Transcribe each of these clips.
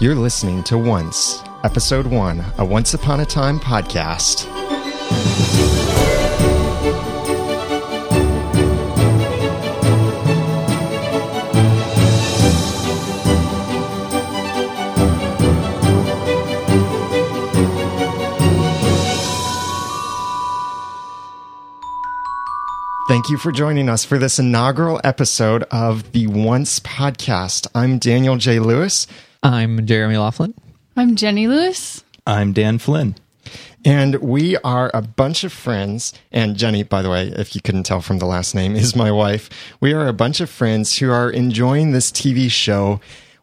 You're listening to Once, Episode 1, a Once Upon a Time podcast. Thank you for joining us for this inaugural episode of the Once podcast. I'm Daniel J. Lewis, I'm Jeremy Laughlin. I'm Jenny Lewis. I'm Dan Flynn. and we are a bunch of friends. And Jenny, by the way, if you couldn't tell from the last name, is my wife. We are a bunch of friends who are enjoying this TV show.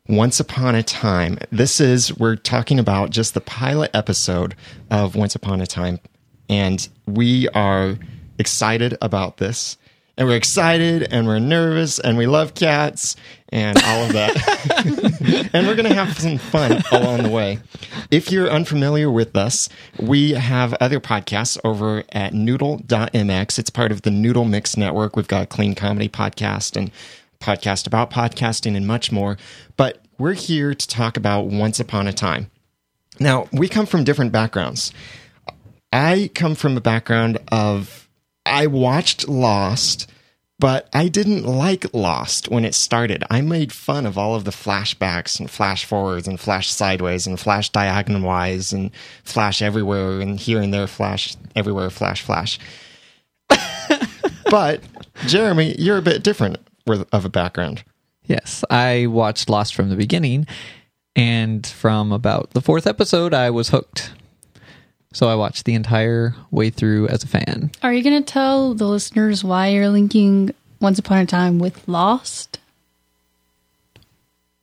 Once Upon a Time. This is, we're talking about just the pilot episode of Once Upon a Time. And we are excited about this. And we're excited and we're nervous and we love cats and all of that. and we're going to have some fun along the way. If you're unfamiliar with us, we have other podcasts over at noodle.mx. It's part of the Noodle Mix Network. We've got a clean comedy podcast and podcast about podcasting and much more. But we're here to talk about Once Upon a Time. Now, we come from different backgrounds. I come from a background of I watched Lost, but I didn't like Lost when it started. I made fun of all of the flashbacks and flash forwards and flash sideways and flash diagonal wise and flash everywhere and here and there flash everywhere flash flash. but Jeremy, you're a bit different of a background. Yes, I watched Lost from the beginning, and from about the fourth episode, I was hooked. So I watched the entire way through as a fan. Are you going to tell the listeners why you're linking Once Upon a Time with Lost?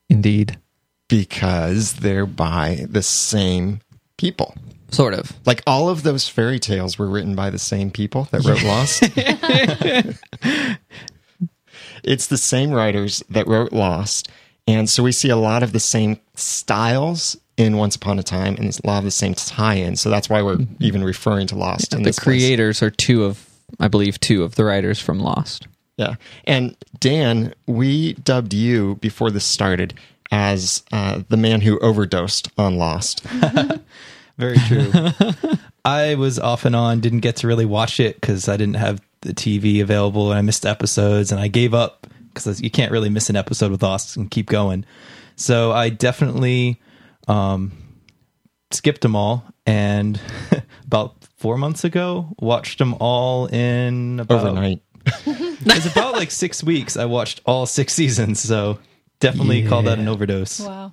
Indeed. because they're by the same people. Sort of. Like all of those fairy tales were written by the same people that wrote Lost. it's the same writers that wrote Lost. And so we see a lot of the same styles in Once Upon a Time and it's a lot of the same tie-in. So that's why we're even referring to Lost in the this place. creators are two of, I believe, two of the writers from Lost. Yeah. And Dan, we dubbed you before this started as uh, the man who overdosed on Lost. Very true. I was off and on, didn't get to really watch it because I didn't have the TV available and I missed episodes and I gave up because you can't really miss an episode with Lost and keep going. So I definitely um, skipped them all and about four months ago watched them all in about, Overnight. It was about like six weeks. I watched all six seasons. So definitely call that an overdose. Wow.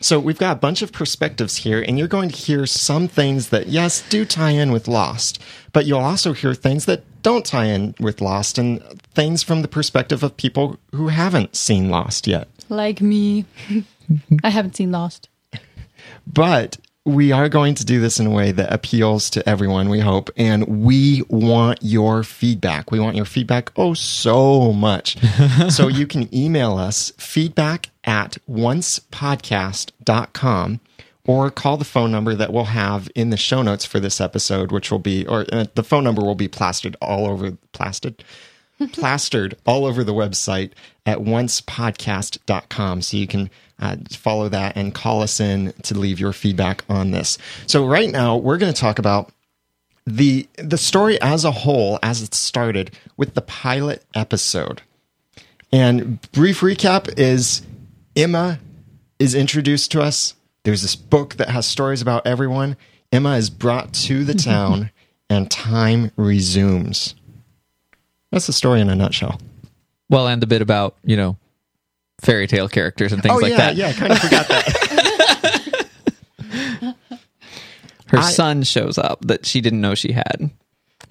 So we've got a bunch of perspectives here, and you're going to hear some things that, yes, do tie in with Lost, but you'll also hear things that don't tie in with Lost and things from the perspective of people who haven't seen Lost yet. Like me. I haven't seen Lost. But we are going to do this in a way that appeals to everyone, we hope. And we want your feedback. We want your feedback, oh, so much. so you can email us feedback at oncepodcast.com or call the phone number that we'll have in the show notes for this episode, which will be, or uh, the phone number will be plastered all over, plastered? plastered all over the website at oncepodcast.com. So you can uh, follow that and call us in to leave your feedback on this. So right now we're going to talk about the the story as a whole as it started with the pilot episode. And brief recap is Emma is introduced to us. There's this book that has stories about everyone. Emma is brought to the town and time resumes. That's the story in a nutshell. Well, and the bit about, you know, fairy tale characters and things oh like yeah, that. yeah, I kind of forgot that. Her I- son shows up that she didn't know she had.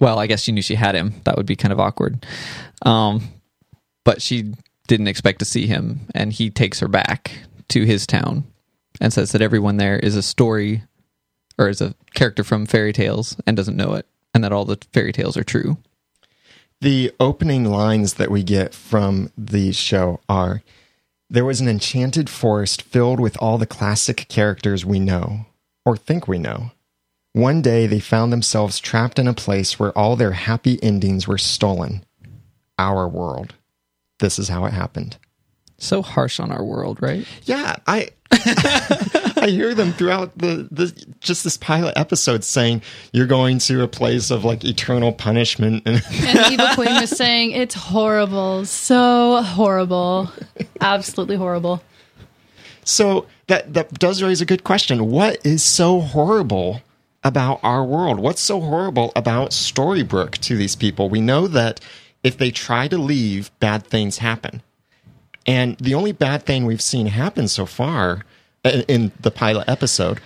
Well, I guess she knew she had him. That would be kind of awkward. Um, but she didn't expect to see him, and he takes her back to his town and says that everyone there is a story or is a character from fairy tales and doesn't know it, and that all the fairy tales are true. the opening lines that we get from the show are there was an enchanted forest filled with all the classic characters we know or think we know one day they found themselves trapped in a place where all their happy endings were stolen our world this is how it happened. So harsh on our world, right? Yeah, I I hear them throughout the, the just this pilot episode saying you're going to a place of like eternal punishment and And Evil Queen was saying, it's horrible. So horrible. Absolutely horrible. so that that does raise a good question. What is so horrible about our world? What's so horrible about Storybrooke to these people? We know that if they try to leave, bad things happen. And the only bad thing we've seen happen so far in, in the pilot episode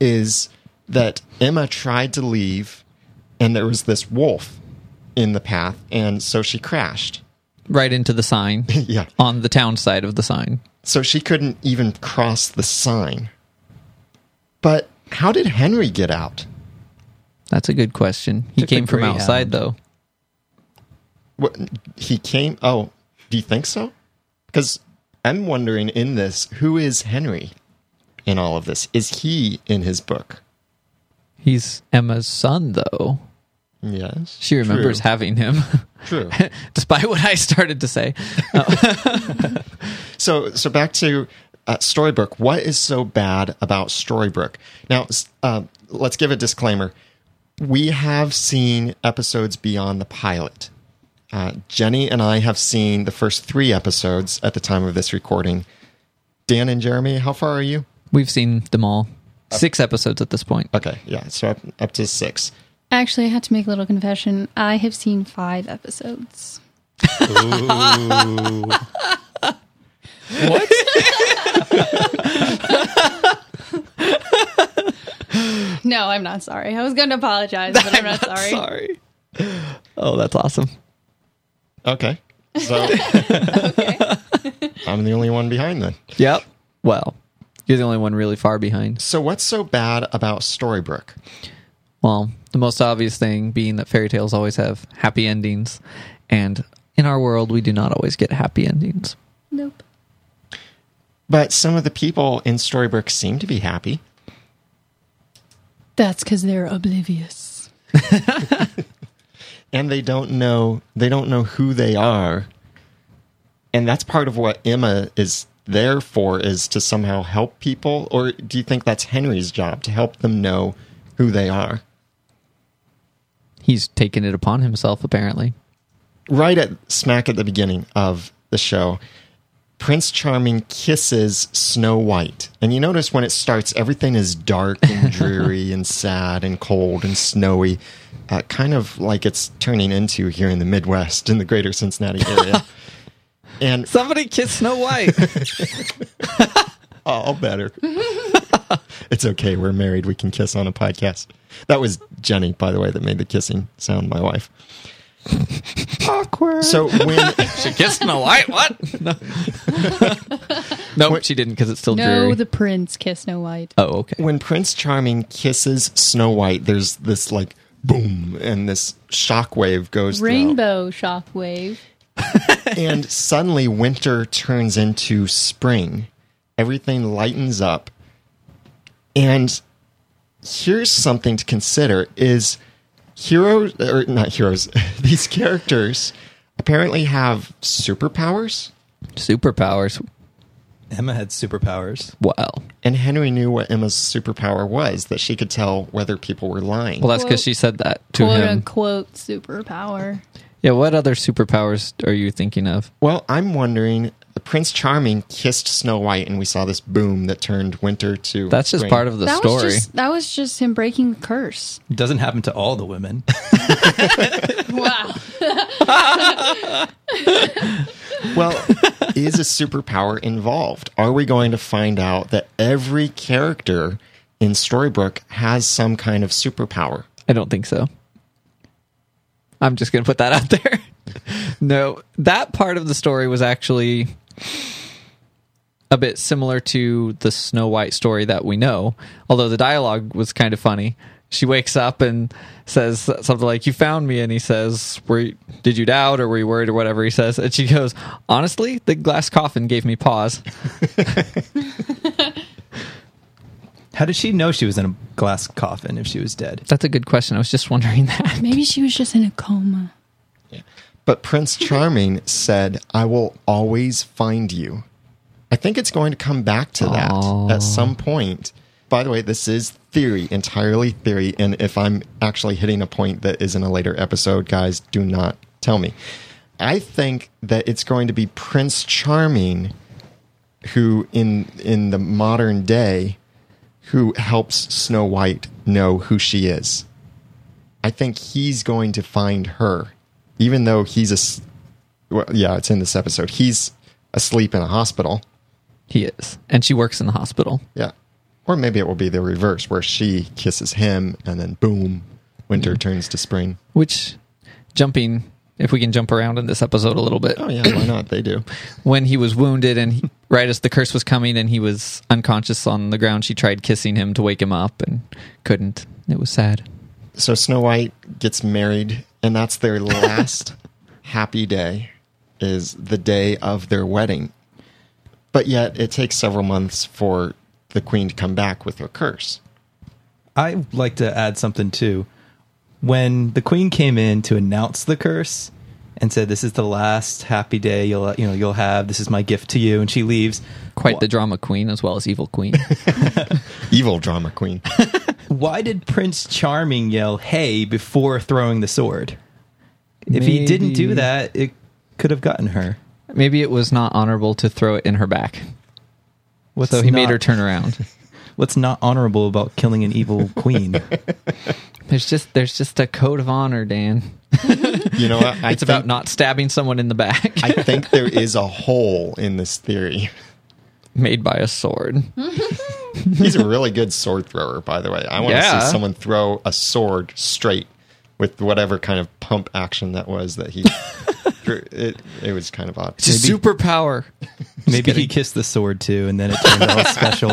is that Emma tried to leave and there was this wolf in the path and so she crashed. Right into the sign yeah. on the town side of the sign. So she couldn't even cross the sign. But how did Henry get out? That's a good question. He Took came from Greyhound. outside, though. What, he came. Oh, do you think so? Because I'm wondering in this, who is Henry in all of this? Is he in his book? He's Emma's son, though. Yes. She remembers True. having him, True. despite what I started to say. So, so back to uh, Storybook. What is so bad about Storybook? Now, uh, let's give a disclaimer. We have seen episodes beyond the pilot. Uh, Jenny and I have seen the first three episodes at the time of this recording. Dan and Jeremy, how far are you? We've seen them all. Six episodes at this point. Okay, yeah, so up, up to six. Actually, I have to make a little confession. I have seen five episodes. What? No, I'm not sorry. I was going to apologize, but I'm not sorry. Sorry. Oh, that's awesome. Okay, so I'm the only one behind then. Yep. Well, you're the only one really far behind. So, what's so bad about Storybook? Well, the most obvious thing being that fairy tales always have happy endings, and in our world, we do not always get happy endings. Nope. But some of the people in Storybook seem to be happy. That's because they're oblivious. and they don't know they don't know who they are and that's part of what emma is there for is to somehow help people? Or do you think that's henry's job to help them know who they are? He's taken it upon himself, apparently. right at smack at the beginning of the show prince charming kisses snow white. And you notice when it starts everything is dark and dreary and sad and cold and snowy uh, kind of like it's turning into here in the midwest in the greater cincinnati area and Somebody kiss Snow White. Oh, all better it's okay we're married we can kiss on a podcast that was jenny by the way that made the kissing sound my wife Awkward. so when she kissed Snow White. What? No. nope, she didn't because it's still No, dreary. the prince kiss Snow White. oh, okay. when Prince Charming kisses Snow White, there's this like boom, and this shockwave goes throughout. Rainbow shockwave. and suddenly winter turns into spring. Everything lightens up, and here's something to consider: is heroes or not heroes? these characters apparently have superpowers, Superpowers. Emma had superpowers. Well, and Henry knew what Emma's superpower was that she could tell whether people were lying. well, that's because she said that to Quote him. Quote unquote superpower. Yeah. What other superpowers are you thinking of? Well, I'm wondering. The Prince Charming kissed Snow White, and we saw this boom that turned winter to. That's just spring. part of the that story. was just that was just him breaking the curse. It doesn't happen to all the women. Wow. Well, is a superpower involved? Are we going to find out that every character in Storybook has some kind of superpower? I don't think so. I'm just going to put that out there. no, that part of the story was actually a bit similar to the Snow White story that we know, although the dialogue was kind of funny. She wakes up and says something like, "You found me," and he says, "Were you, did you doubt or were you worried or whatever?" He says, and she goes, "Honestly, the glass coffin gave me pause." How did she know she was in a glass coffin if she was dead? That's a good question. I was just wondering that. Maybe she was just in a coma. Yeah. But Prince Charming said, I will always find you. I think it's going to come back to that Aw. at some point. By the way, this is theory, entirely theory. And if I'm actually hitting a point that is in a later episode, guys, do not tell me. I think that it's going to be Prince Charming who in in the modern day who helps Snow White know who she is. I think he's going to find her, even though he's a. Well, yeah, it's in this episode. He's asleep in a hospital. He is. And she works in the hospital. Yeah, or maybe it will be the reverse, where she kisses him, and then boom, winter turns to spring. Which, jumping, if we can jump around in this episode a little bit, Oh yeah, why not? They do. when he was wounded and he, right as the curse was coming and he was unconscious on the ground, she tried kissing him to wake him up and couldn't. It was sad. So Snow White gets married, and that's their last happy day. Is the day of their wedding, but yet it takes several months for the queen to come back with her curse. I'd like to add something too. When the queen came in to announce the curse and said, "This is the last happy day you'll you know you'll have. This is my gift to you," and she leaves. Quite the drama queen as well as evil queen. Evil drama queen. Why did Prince Charming yell "Hey" before throwing the sword? If he didn't do that, it could have gotten her. Maybe it was not honorable to throw it in her back. What's so he made her turn around. What's not honorable about killing an evil queen? There's just there's just a code of honor, Dan. You know, what? I It's think, about not stabbing someone in the back. I think there is a hole in this theory. made by a sword. He's a really good sword thrower, by the way. I want to see someone throw a sword straight with whatever kind of pump action that was that he. threw. it it was kind of odd. It's a superpower. Maybe he kissed the sword too, and then it turned out special.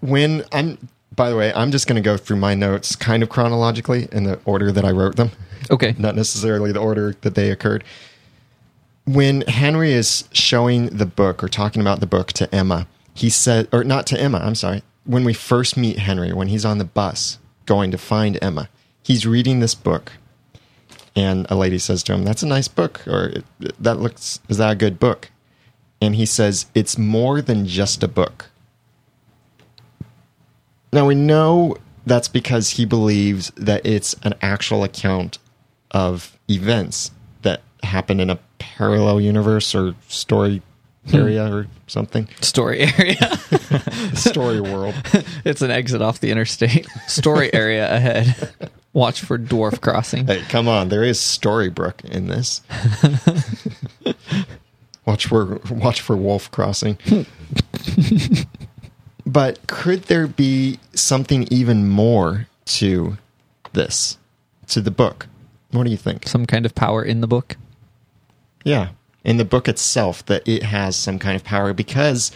when I'm by the way, I'm just going to go through my notes kind of chronologically in the order that I wrote them, Okay. not necessarily the order that they occurred. When Henry is showing the book or talking about the book to Emma, he said or not to Emma, I'm sorry. When we first meet Henry when he's on the bus going to find Emma, he's reading this book and a lady says to him, "That's a nice book," or "That looks is that a good book?" And he says, "It's more than just a book." Now we know that's because he believes that it's an actual account of events that happen in a parallel universe or story hmm. area or something. Story area. Story world. it's an exit off the interstate. Story area ahead. Watch for dwarf crossing. Hey, come on, there is Storybrooke in this. watch for watch for Wolf Crossing. But could there be something even more to this, to the book? What do you think? Some kind of power in the book. Yeah, in the book itself, that it has some kind of power because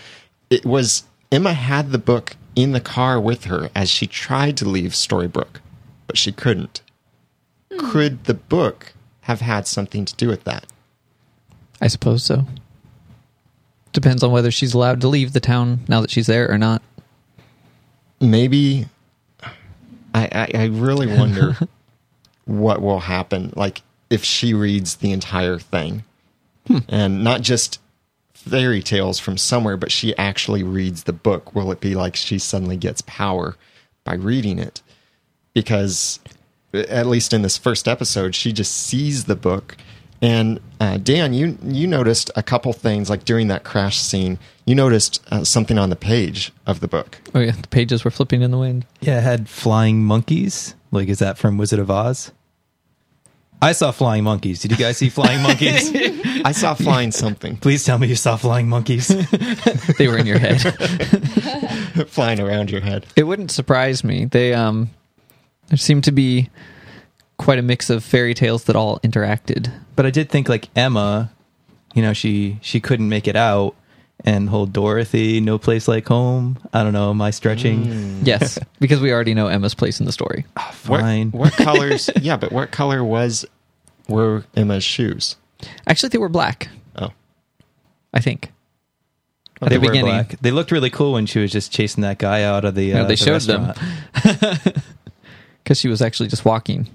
it was Emma had the book in the car with her as she tried to leave Storybrooke, but she couldn't. Hmm. Could the book have had something to do with that? I suppose so. Depends on whether she's allowed to leave the town now that she's there or not. Maybe. I I, I really wonder what will happen. Like if she reads the entire thing, hmm. and not just fairy tales from somewhere, but she actually reads the book. Will it be like she suddenly gets power by reading it? Because at least in this first episode, she just sees the book. And uh, Dan, you you noticed a couple things like during that crash scene. You noticed uh, something on the page of the book. Oh yeah, the pages were flipping in the wind. Yeah, it had flying monkeys. Like, is that from Wizard of Oz? I saw flying monkeys. Did you guys see flying monkeys? I saw flying something Please tell me you saw flying monkeys. They were in your head. flying around your head. it wouldn't surprise me. They um there seemed to be quite a mix of fairy tales that all interacted. But I did think like Emma, you know, she she couldn't make it out, and the whole Dorothy, no place like home. I don't know. Am I stretching? Yes, because we already know Emma's place in the story. What, Fine. what colors? yeah, but what color was were Emma's shoes? Actually, they were black. Oh, I think. They the were beginning. black. They looked really cool when she was just chasing that guy out of the. Uh, No, they the showed them. restaurant. because she was actually just walking.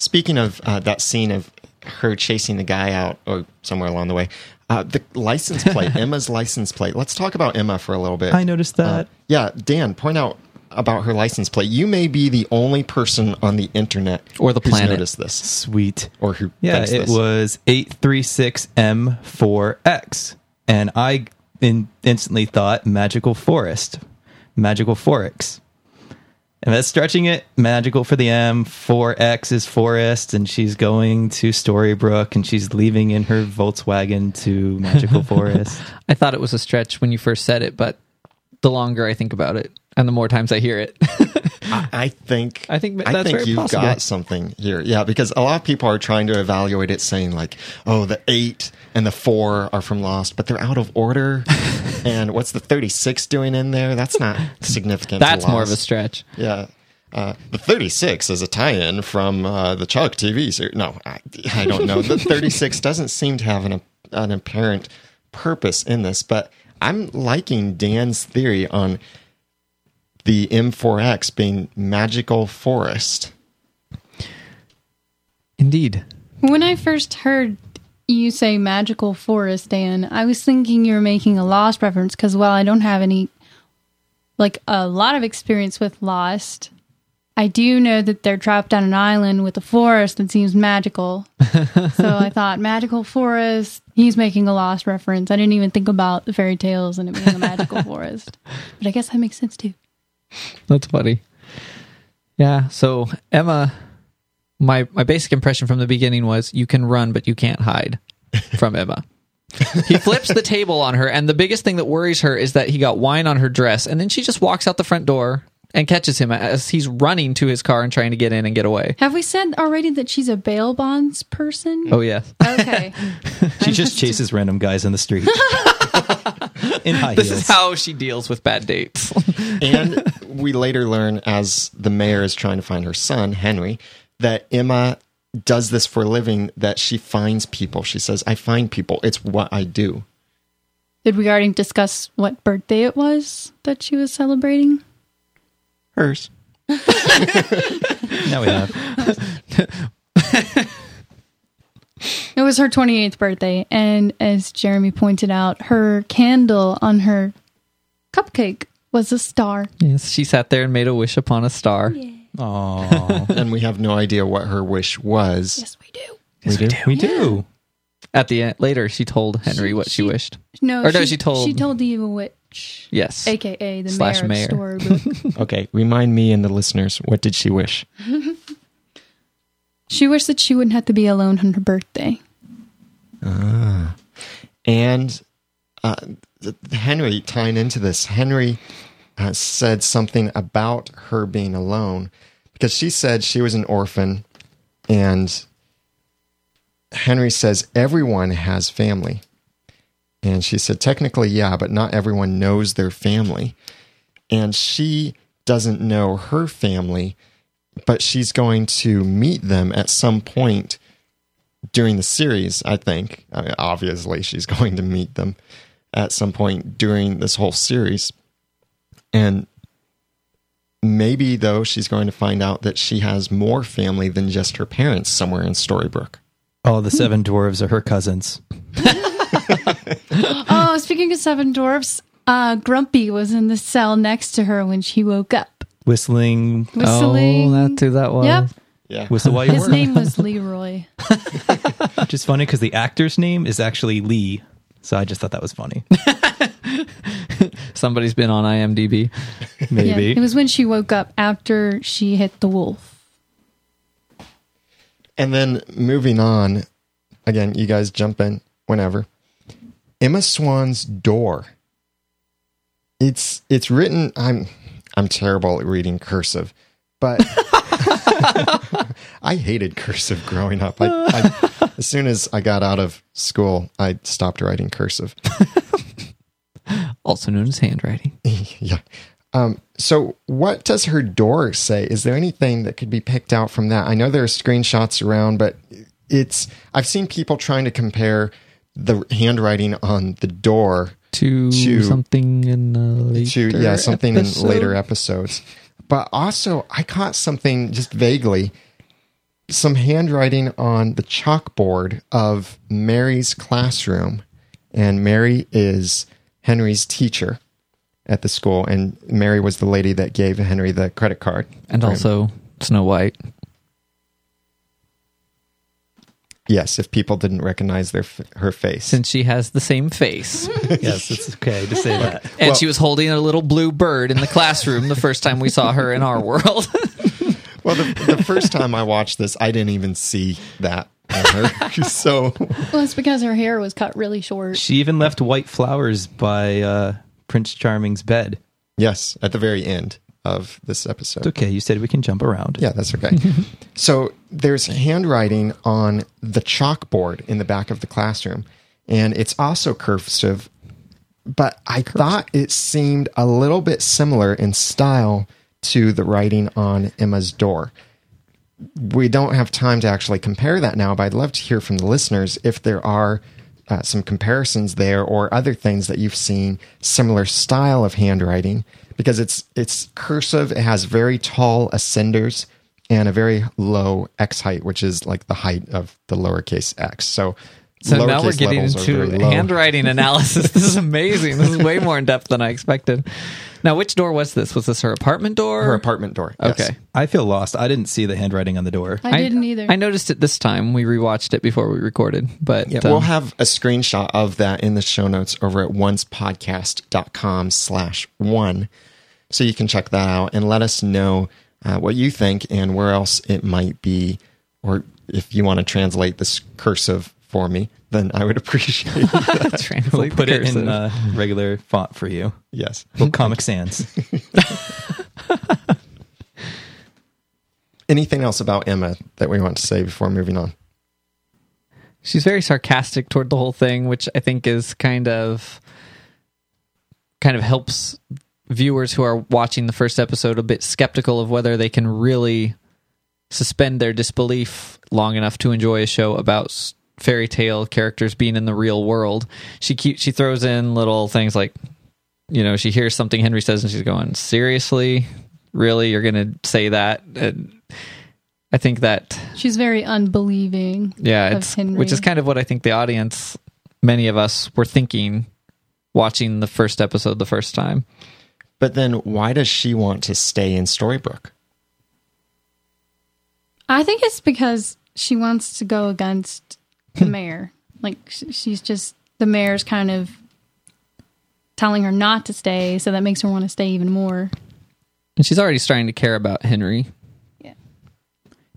Speaking of uh, that scene of her chasing the guy out or somewhere along the way, uh, the license plate, Emma's license plate. Let's talk about Emma for a little bit. I noticed that. Uh, yeah, Dan, point out about her license plate. You may be the only person on the internet Or the who's planet. noticed this, Sweet. or who Yeah, it this. was 836M4X. And I in, instantly thought Magical Forest, Magical Forex. And that's stretching it. Magical for the M, 4X is Forest, and she's going to Storybrooke and she's leaving in her Volkswagen to Magical Forest. I thought it was a stretch when you first said it, but the longer I think about it and the more times I hear it, I, I think I think I think you've possible. got something here. Yeah, because a lot of people are trying to evaluate it, saying like, "Oh, the eight and the four are from Lost, but they're out of order." and what's the thirty-six doing in there? That's not significant. that's more of a stretch. Yeah. Uh, the 36 is a tie-in from uh, the Chuck TV series. No, I, I don't know. The 36 doesn't seem to have an, an apparent purpose in this, but I'm liking Dan's theory on the M4X being magical forest. Indeed. When I first heard you say magical forest, Dan, I was thinking you were making a Lost reference because while I don't have any, like a lot of experience with Lost, I do know that they're trapped on an island with a forest that seems magical. so I thought magical forest. He's making a Lost reference. I didn't even think about the fairy tales and it being a magical forest, but I guess that makes sense too. That's funny. Yeah. So Emma, my my basic impression from the beginning was you can run, but you can't hide from Emma. he flips the table on her, and the biggest thing that worries her is that he got wine on her dress, and then she just walks out the front door and catches him as he's running to his car and trying to get in and get away. Have we said already that she's a bail bonds person? Oh yes. Okay. She just chases random guys in the street. in high This heels. is how she deals with bad dates. And we later learn, as the mayor is trying to find her son, Henry, that Emma does this for a living, that she finds people. She says, I find people. It's what I do. Did we already discuss what birthday it was that she was celebrating? Hers. now we have. It was her 28th birthday, and as Jeremy pointed out, her candle on her cupcake was a star. yes, she sat there and made a wish upon a star. Oh, and we have no idea what her wish was. Yes, we do. Yes, we do. we do. At the end, later, she told Henry what she, she- wished. No, Or no, she told- she told the evil witch, Yes. aka the Slash mayor, mayor. of Storybook. Okay, remind me and the listeners, what did she wish? she wished that she wouldn't have to be alone on her birthday. And uh, Henry, tying into this, Henry uh, said something about her being alone because she said she was an orphan, and Henry says everyone has family. And she said, technically, yeah, but not everyone knows their family. And she doesn't know her family, but she's going to meet them at some point during the series, I think. I mean, obviously, she's going to meet them at some point during this whole series. And maybe, though, she's going to find out that she has more family than just her parents somewhere in Storybrooke. All the seven dwarves are her cousins. oh, speaking of seven dwarfs, uh, Grumpy was in the cell next to her when she woke up. Whistling, Whistling. Oh, that's who that was. Yep. Yeah. whistle while you His work. name was Leroy. Which is funny because the actor's name is actually Lee. So I just thought that was funny. Somebody's been on IMDb. Maybe. Yeah, it was when she woke up after she hit the wolf. And then moving on, again, you guys jump in whenever. Emma Swan's door. It's it's written. I'm I'm terrible at reading cursive, but I hated cursive growing up. I, I, as soon as I got out of school, I stopped writing cursive. Also known as handwriting. yeah. Um, so, what does her door say? Is there anything that could be picked out from that? I know there are screenshots around, but it's I've seen people trying to compare the handwriting on the door To, To- something in the later to yeah something episode? in later episodes. But also, I caught something just vaguely. some handwriting on the chalkboard of Mary's classroom. And Mary is Henry's teacher at the school. And Mary was the lady that gave Henry the credit card. And also Snow White. Yes, if people didn't recognize their her face. Since she has the same face. yes, it's okay to say that. And Well- she was holding a little blue bird in the classroom the first time we saw her in our world. well, the, the first time I watched this, I didn't even see that on so, Well, it's because her hair was cut really short. She even left white flowers by uh, Prince Charming's bed. yes, at the very end of this episode. It's okay. You said we can jump around. Yeah, that's okay. so there's handwriting on the chalkboard in the back of the classroom, and it's also cursive, but I thought it seemed a little bit similar in style to the writing on Emma's door. We don't have time to actually compare that now, but I'd love to hear from the listeners if there are uh, some comparisons there or other things that you've seen similar style of handwriting because it's it's cursive. It has very tall ascenders and a very low x height, which is like the height of the lowercase x. So, So now we're getting into handwriting analysis. This is amazing. This is way more in depth than I expected. Now, which door was this? Was this her apartment door? Her apartment door. yes. Okay. I feel lost. I didn't see the handwriting on the door. I, didn't either. I noticed it this time. We rewatched it before we recorded, but Yeah, um, we'll have a screenshot of that in the show notes over at oncepodcast.com slash one. So you can check that out and let us know uh, what you think and where else it might be. Or if you want to translate this cursive for me, then I would appreciate it. translate We'll put it in uh, regular font for you. yes. Little Comic Sans. Anything else about Emma that we want to say before moving on? she's very sarcastic toward the whole thing, which I think is kind of kind of helps viewers who are watching the first episode a bit skeptical of whether they can really suspend their disbelief long enough to enjoy a show about fairy tale characters being in the real world. She keep, she throws in little things like you know, she hears something Henry says and she's going, "Seriously? Really? You're going to say that?" And I think that She's very unbelieving. yeah, of it's Henry. which is kind of what I think the audience, many of us, were thinking watching the first episode the first time. But then why does she want to stay in Storybrooke? I think it's because she wants to go against the mayor. Like she's just the mayor's kind of telling her not to stay, so that makes her want to stay even more. And she's already starting to care about Henry. Yeah.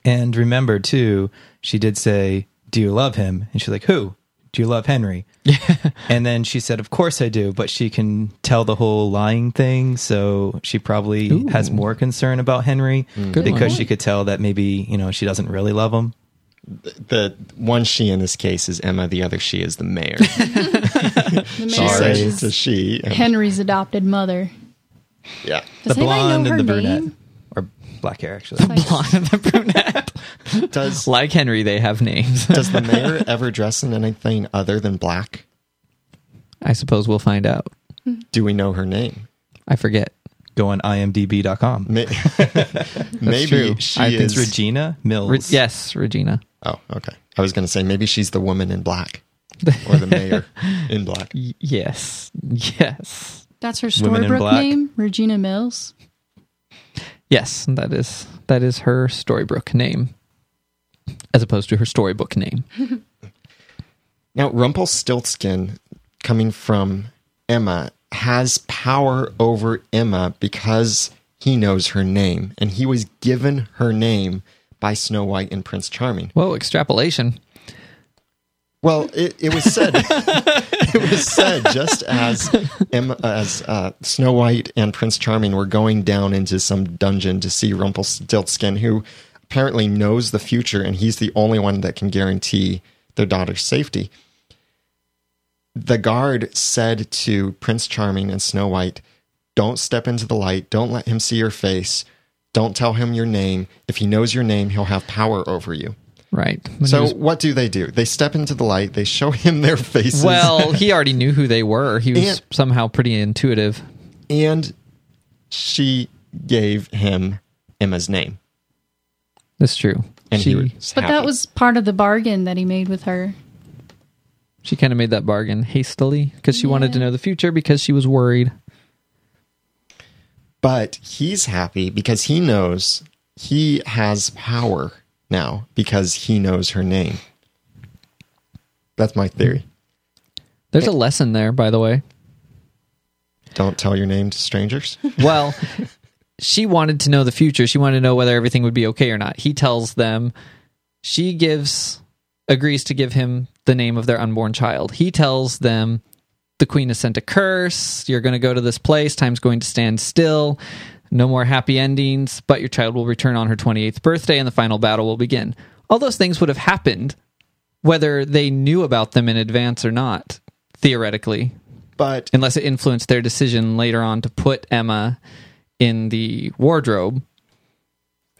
And remember, too, she did say, Do you love him? And she's like, Who? Do you love Henry? and then she said, Of course I do, but she can tell the whole lying thing. So she probably has more concern about Henry mm. Good because one. she could tell that maybe, you know, she doesn't really love him. The one she in this case is Emma, the other she is the mayor. The She mayor says is it's a she. Um, Henry's adopted mother. yeah. Does the blonde and the brunette. name? Or black hair, actually. Like- Blonde and the brunette. Does like Henry, they have names. does the mayor ever dress in anything other than black? I suppose we'll find out. Do we know her name? I forget. Go on imdb.com. May- maybe true. she I is. think It's Regina Mills. Re- yes, Regina. Oh, okay. I was going to say maybe she's the woman in black or the mayor in black. Y- yes, yes, That's her Women in Storybrooke Black. name, Regina Mills. Yes. That is that is her storybook name, as opposed to her storybook name. Now, Rumpelstiltskin, coming from Emma, has power over Emma because he knows her name, and he was given her name by Snow White and Prince Charming. Whoa, extrapolation. Well, it, it was said. it was said just as as uh, Snow White and Prince Charming were going down into some dungeon to see Rumpelstiltskin, who apparently knows the future, and he's the only one that can guarantee their daughter's safety. The guard said to Prince Charming and Snow White, "Don't step into the light. Don't let him see your face. Don't tell him your name. If he knows your name, he'll have power over you." Right. When So was- what do they do? They step into the light. They show him their faces. well, he already knew who they were. He was And- somehow pretty intuitive. and she gave him Emma's name. That's true. and she he was But happy. that was part of the bargain that he made with her. she kind of made that bargain hastily because she wanted to know the future because she was worried. But he's happy because he knows he has power now because he knows her name. That's my theory. There's a lesson there, by the way. Don't tell your name to strangers. Well, she wanted to know the future. She wanted to know whether everything would be okay or not. He tells them she gives agrees to give him the name of their unborn child. He tells them the queen has sent a curse. You're going to go to this place. Time's going to stand still. No more happy endings, but your child will return on her 28th birthday and the final battle will begin. All those things would have happened whether they knew about them in advance or not, theoretically But unless it influenced their decision later on to put Emma in the wardrobe.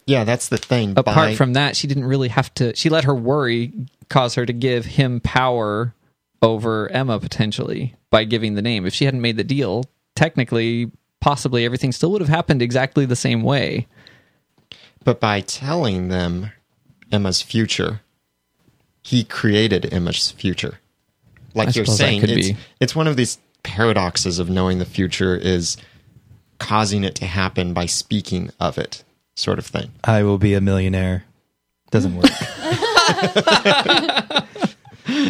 yeah, that's the thing. Apart By- from that, she didn't really have to. She let her worry cause her to give him power over Emma potentially by giving the name. If she hadn't made the deal, technically, possibly everything still would have happened exactly the same way. But by telling them Emma's future, he created Emma's future. Like I you're suppose that saying, could it's, be. it's one of these paradoxes of knowing the future is causing it to happen by speaking of it, sort of thing. I will be a millionaire. Doesn't work.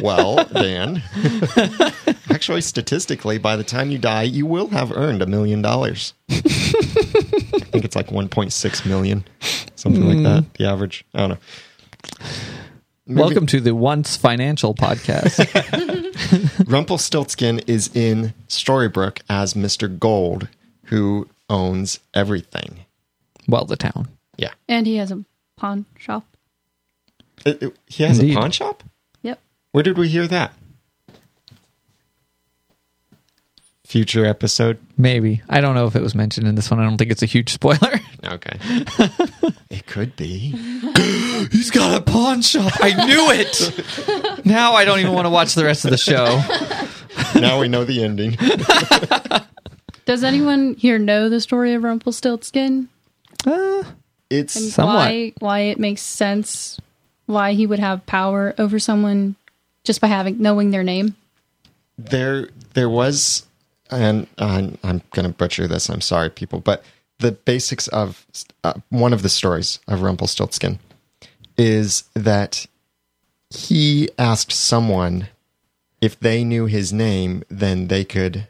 Well, Dan, actually, statistically, by the time you die, you will have earned a million dollars. I think it's like 1.6 million, something like that. The average. I don't know. Welcome to the Once Financial podcast. Rumpelstiltskin is in Storybrooke as Mr. Gold, who owns everything. well, the town. Yeah. And he has a pawn shop. It- it- he has Indeed. a pawn shop? Yep. Where did we hear that? Future episode? Maybe. I don't know if it was mentioned in this one. I don't think it's a huge spoiler. Okay. it could be. He's got a pawn shop. I knew it. now I don't even want to watch the rest of the show. Now we know the ending. Does anyone here know the story of Rumpelstiltskin? Uh, It's And Somewhat. why why it makes sense why he would have power over someone just by having knowing their name? there there was and uh, i'm going to butcher this i'm sorry people but the basics of uh, one of the stories of rumpelstiltskin is that he asked someone if they knew his name then they could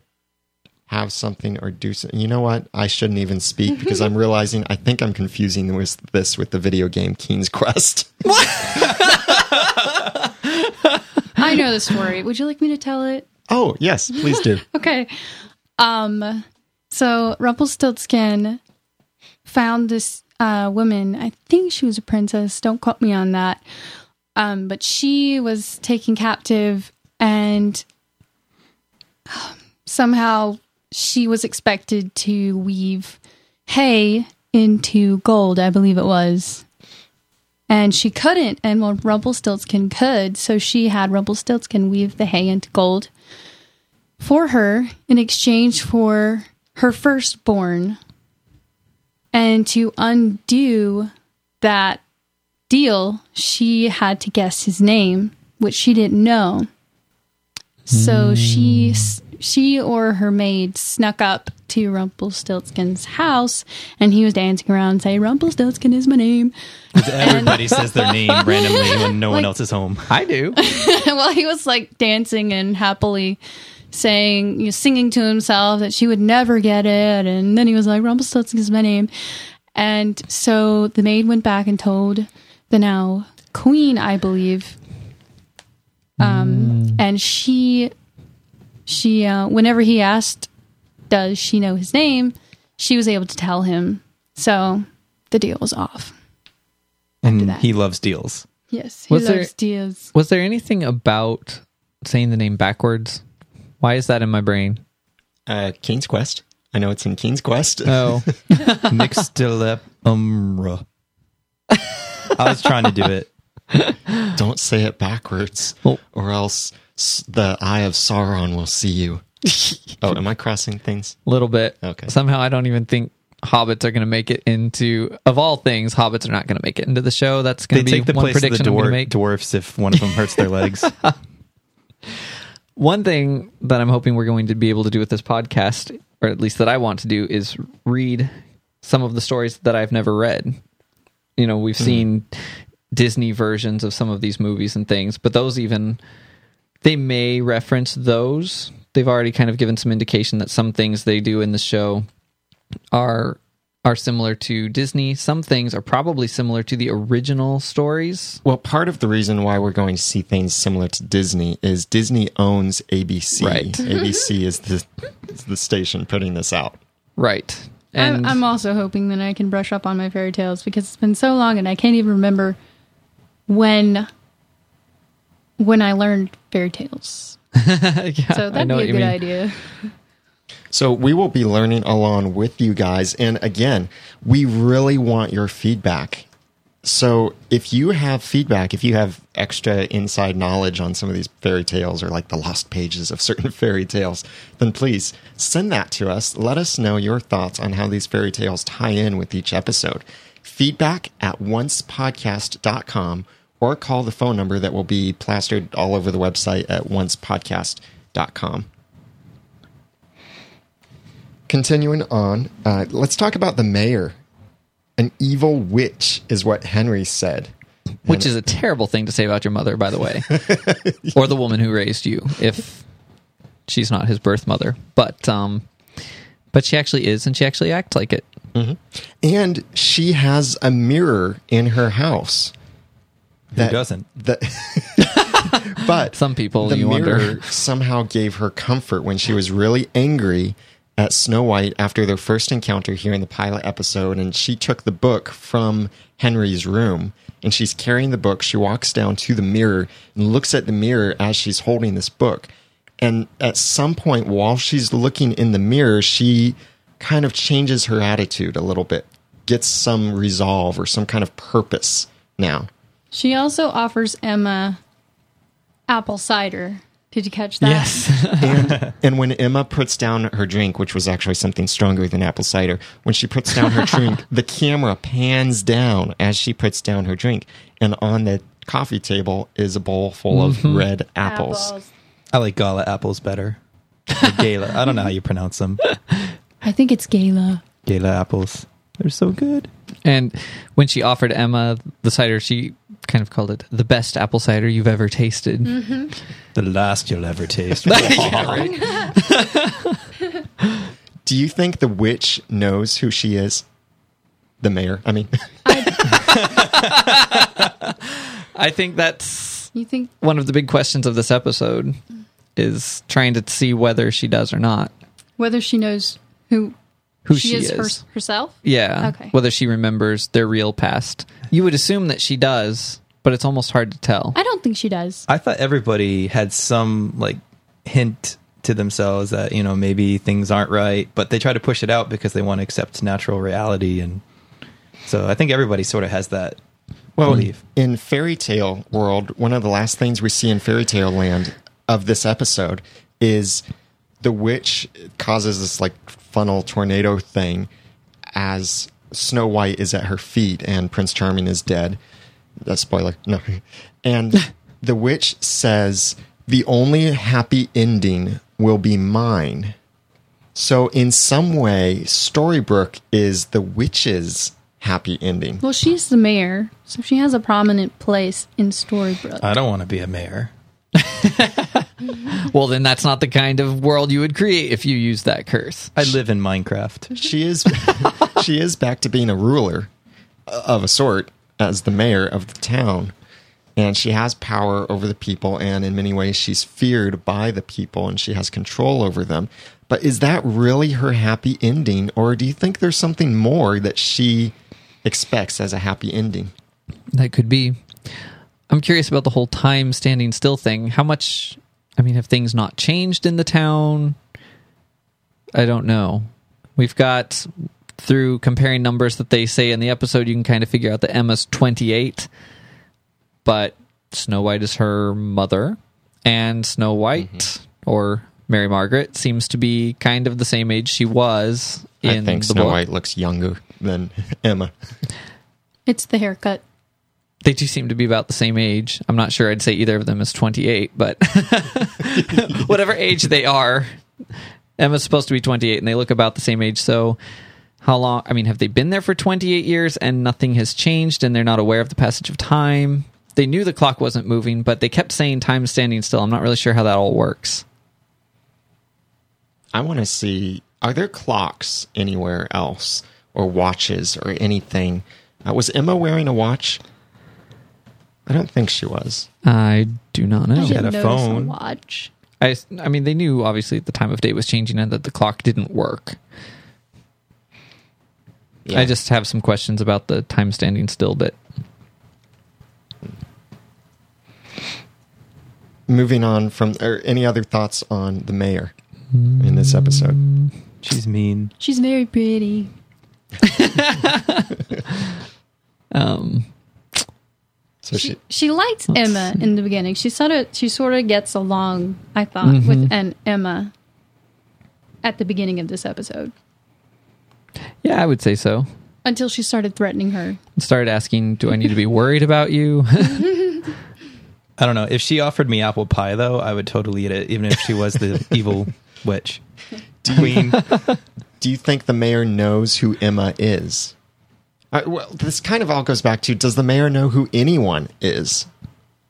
have something or do something you know what i shouldn't even speak because i'm realizing i think i'm confusing this, this with the video game King's Quest I know the story. Would you like me to tell it? oh yes please do Okay. Um so Rumpelstiltskin found this uh woman, I think she was a princess, don't quote me on that. Um but she was taken captive and um, somehow she was expected to weave hay into gold, I believe it was. And she couldn't, and well, Rumpelstiltskin could, so she had Rumpelstiltskin weave the hay into gold for her in exchange for her firstborn. And to undo that deal, she had to guess his name, which she didn't know. So she hmm. She or her maid snuck up to Rumpelstiltskin's house and he was dancing around saying Rumpelstiltskin is my name. Everybody says their name randomly when no one else is home. I do. well, he was like dancing and happily saying, you know, singing to himself that she would never get it. And then he was like, Rumpelstiltskin is my name. And so the maid went back and told the now queen, I believe. Um, and she, she, uh, whenever he asked, does she know his name? She was able to tell him. So the deal was off. And he loves deals. Yes. He Was there- loves Diaz. Was there anything about saying the name backwards? Why is that in my brain? uh, King's Quest i know it's in King's Quest Oh, Nixtilep umra. I was trying to do it. Don't say it backwards, Well- or else s- the eye of Sauron will see you. oh, am I crossing things? a little bit. Okay. Somehow I don't even think hobbits are going to make it into of all things hobbits are not going to make it into the show that's going to be take the one place of the prediction to dwar- make dwarfs if one of them hurts their legs. one thing that i'm hoping we're going to be able to do with this podcast or at least that i want to do is read some of the stories that i've never read you know we've hmm. seen disney versions of some of these movies and things but those even they may reference those they've already kind of given some indication that some things they do in the show are are similar to disney some things are probably similar to the original stories Well, part of the reason why we're going to see things similar to Disney is Disney owns ABC. Right. ABC is the is the station putting this out. right I'm, and I'm also hoping that I can brush up on my fairy tales because it's been so long and I can't even remember when when I learned fairy tales. yeah, So that'd know be a good mean. idea. So we will be learning along with you guys. And again, we really want your feedback. So if you have feedback, if you have extra inside knowledge on some of these fairy tales or like the lost pages of certain fairy tales, then please send that to us. Let us know your thoughts on how these fairy tales tie in with each episode. Feedback at oncepodcast.com or call the phone number that will be plastered all over the website at oncepodcast.com. Continuing on, uh, let's talk about the mayor. An evil witch is what Henry said. which is a terrible thing to say about your mother by the way or the woman who raised you if she's not his birth mother but um but she actually is and she actually acts like it And she has a mirror in her house. Who doesn't? That, but Some people, the you mirror wonder. somehow gave her comfort when she was really angry at Snow White after their first encounter here in the pilot episode, and she took the book from Henry's room. And she's carrying the book. She walks down to the mirror and looks at the mirror as she's holding this book. And at some point, while she's looking in the mirror, she kind of changes her attitude a little bit, gets some resolve or some kind of purpose now. She also offers Emma apple cider. Did you catch that? yes and and when Emma puts down her drink, which was actually something stronger than apple cider, when she puts down her drink, the camera pans down as she puts down her drink, and on the coffee table is a bowl full of mm-hmm. red apples. I like gala apples better. Or gala. I don't know how you pronounce them. I think it's Gala. Gala apples. They're so good. and when she offered emma the cider she kind of called it the best apple cider you've ever tasted mm-hmm. The last you'll ever taste. Yeah, right? Do you think the witch knows who she is? The mayor. I mean, i think that's You think one of the big questions of this episode mm. is trying to see whether she does or not whether she knows who who she, she, is, is. her- herself? Yeah. Okay. Whether she remembers their real past. You would assume that she does, but it's almost hard to tell. I don't think she does. I thought everybody had some like hint to themselves that you know maybe things aren't right, but they try to push it out because they want to accept natural reality, and so I think everybody sort of has that well, belief. in fairy tale world, one of the last things we see in fairy tale land of this episode is the witch causes this like funnel tornado thing as Snow White is at her feet and Prince Charming is dead. A spoiler, no. And the witch says, "The only happy ending will be mine." So, in some way, Storybrooke is the witch's happy ending. Well, she's the mayor, so she has a prominent place in Storybrooke. I don't want to be a mayor. Well, then that's not the kind of world you would create if you use that curse. I live in Minecraft. she is she is back to being a ruler of a sort as the mayor of the town and she has power over the people and in many ways she's feared by the people and she has control over them but is that really her happy ending or do you think there's something more that she expects as a happy ending That could be. I'm curious about the whole time standing still thing. How much, I mean, have things not changed in the town? I don't know. We've got, through comparing numbers that they say in the episode, you can kind of figure out that Emma's 28, but Snow White is her mother, and Snow White, mm-hmm. or Mary Margaret seems to be kind of the same age she was in I think Snow book. White looks younger than Emma. It's the haircut. They do seem to be about the same age. I'm not sure I'd say either of them is 28, but whatever age they are, Emma's supposed to be 28 and they look about the same age. So, how long? I mean, have they been there for 28 years and nothing has changed and they're not aware of the passage of time? They knew the clock wasn't moving, but they kept saying time's standing still. I'm not really sure how that all works. I want to see are there clocks anywhere else or watches or anything? Uh, was Emma wearing a watch? I don't think she was. I do not know. I had didn't a notice phone. a watch. I, I mean, they knew obviously the time of day was changing and that the clock didn't work. Yeah. I just have some questions about the time standing still bit. moving on from or any other thoughts on the mayor in this episode? She's mean. She's very pretty. Um, So she, She, she likes Emma in the beginning. She sort of she sort of gets along, I thought, Mm-hmm. with an Emma at the beginning of this episode yeah, I would say so. until she started threatening her. And Started asking, "Do I need to be worried about you?" I don't know. If she offered me apple pie, though, I would totally eat it, even if she was the evil witch. Queen. do you think the mayor knows who Emma is? Uh, well, this kind of all goes back to does the mayor know who anyone is?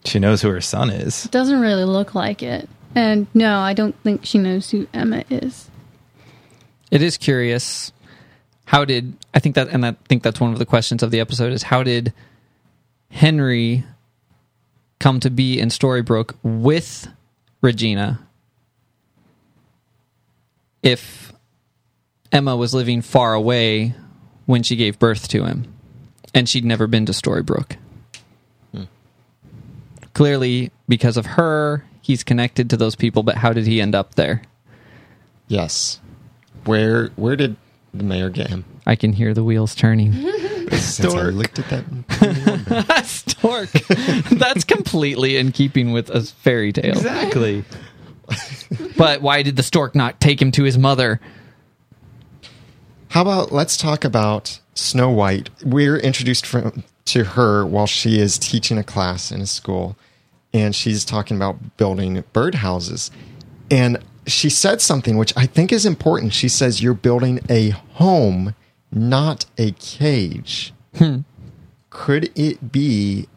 She knows who her son is. Doesn't really look like it. And no, I don't think she knows who Emma is. it is curious. How did I think that? And I think that's one of the questions of the episode is how did Henry come to be in Storybrooke with Regina if Emma was living far away when she gave birth to him and she'd never been to Storybrooke? Hmm. Clearly, because of her, he's connected to those people, but how did he end up there? Yes. Where where did the mayor get him? I can hear the wheels turning. Since I looked at that. Stork. That's completely in keeping with a fairy tale. Exactly. But why did the stork not take him to his mother? How about let's talk about Snow White? We're introduced from, to her while she is teaching a class in a school, and she's talking about building birdhouses. And she said something which I think is important. She says, You're building a home, not a cage. Hmm. Could it be,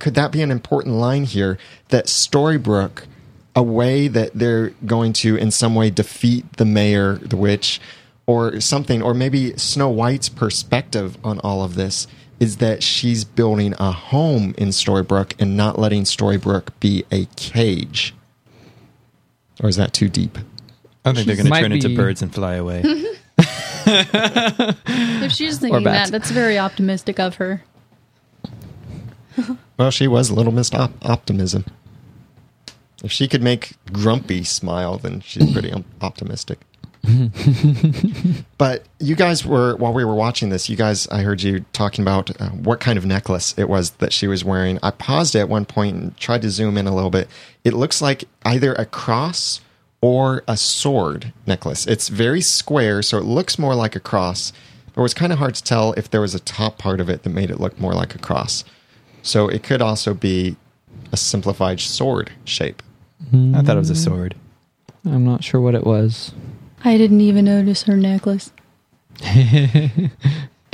could that be an important line here that Storybrooke, a way that they're going to in some way defeat the mayor, the witch, or something, or maybe Snow White's perspective on all of this is that she's building a home in Storybrooke and not letting Storybrooke be a cage. Or is that too deep? I think they're going to Might turn into birds and fly away. If she's thinking that, that's very optimistic of her. Well, she was a Little Miss Op- Optimism. If she could make Grumpy smile, then she's pretty um, optimistic. but you guys were, while we were watching this, you guys, I heard you talking about uh, what kind of necklace it was that she was wearing. I paused at one point and tried to zoom in a little bit. It looks like either a cross or a sword necklace. It's very square, so it looks more like a cross. But it was kind of hard to tell if there was a top part of it that made it look more like a cross. So it could also be a simplified sword shape. I thought it was a sword. I'm not sure what it was. I didn't even notice her necklace. Can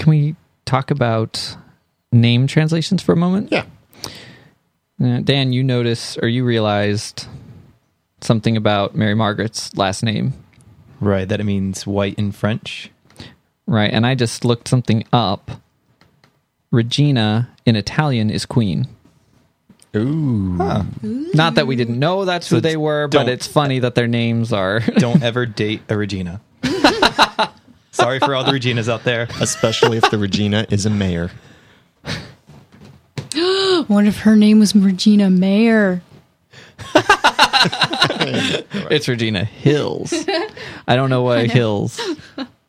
we talk about name translations for a moment? Yeah. Uh, Dan, you noticed or you realized something about Mary Margaret's last name, Right, that it means white in French. right? And I just looked something up. Regina in Italian is queen. Ooh. Not that we didn't know that's So who they were, but don't- it's funny that their names are. Don't ever date a Regina. Sorry for all the Reginas out there. Especially if the Regina is a mayor. What if her name was Regina Mayer? it's Regina Hills. I don't know why Hills.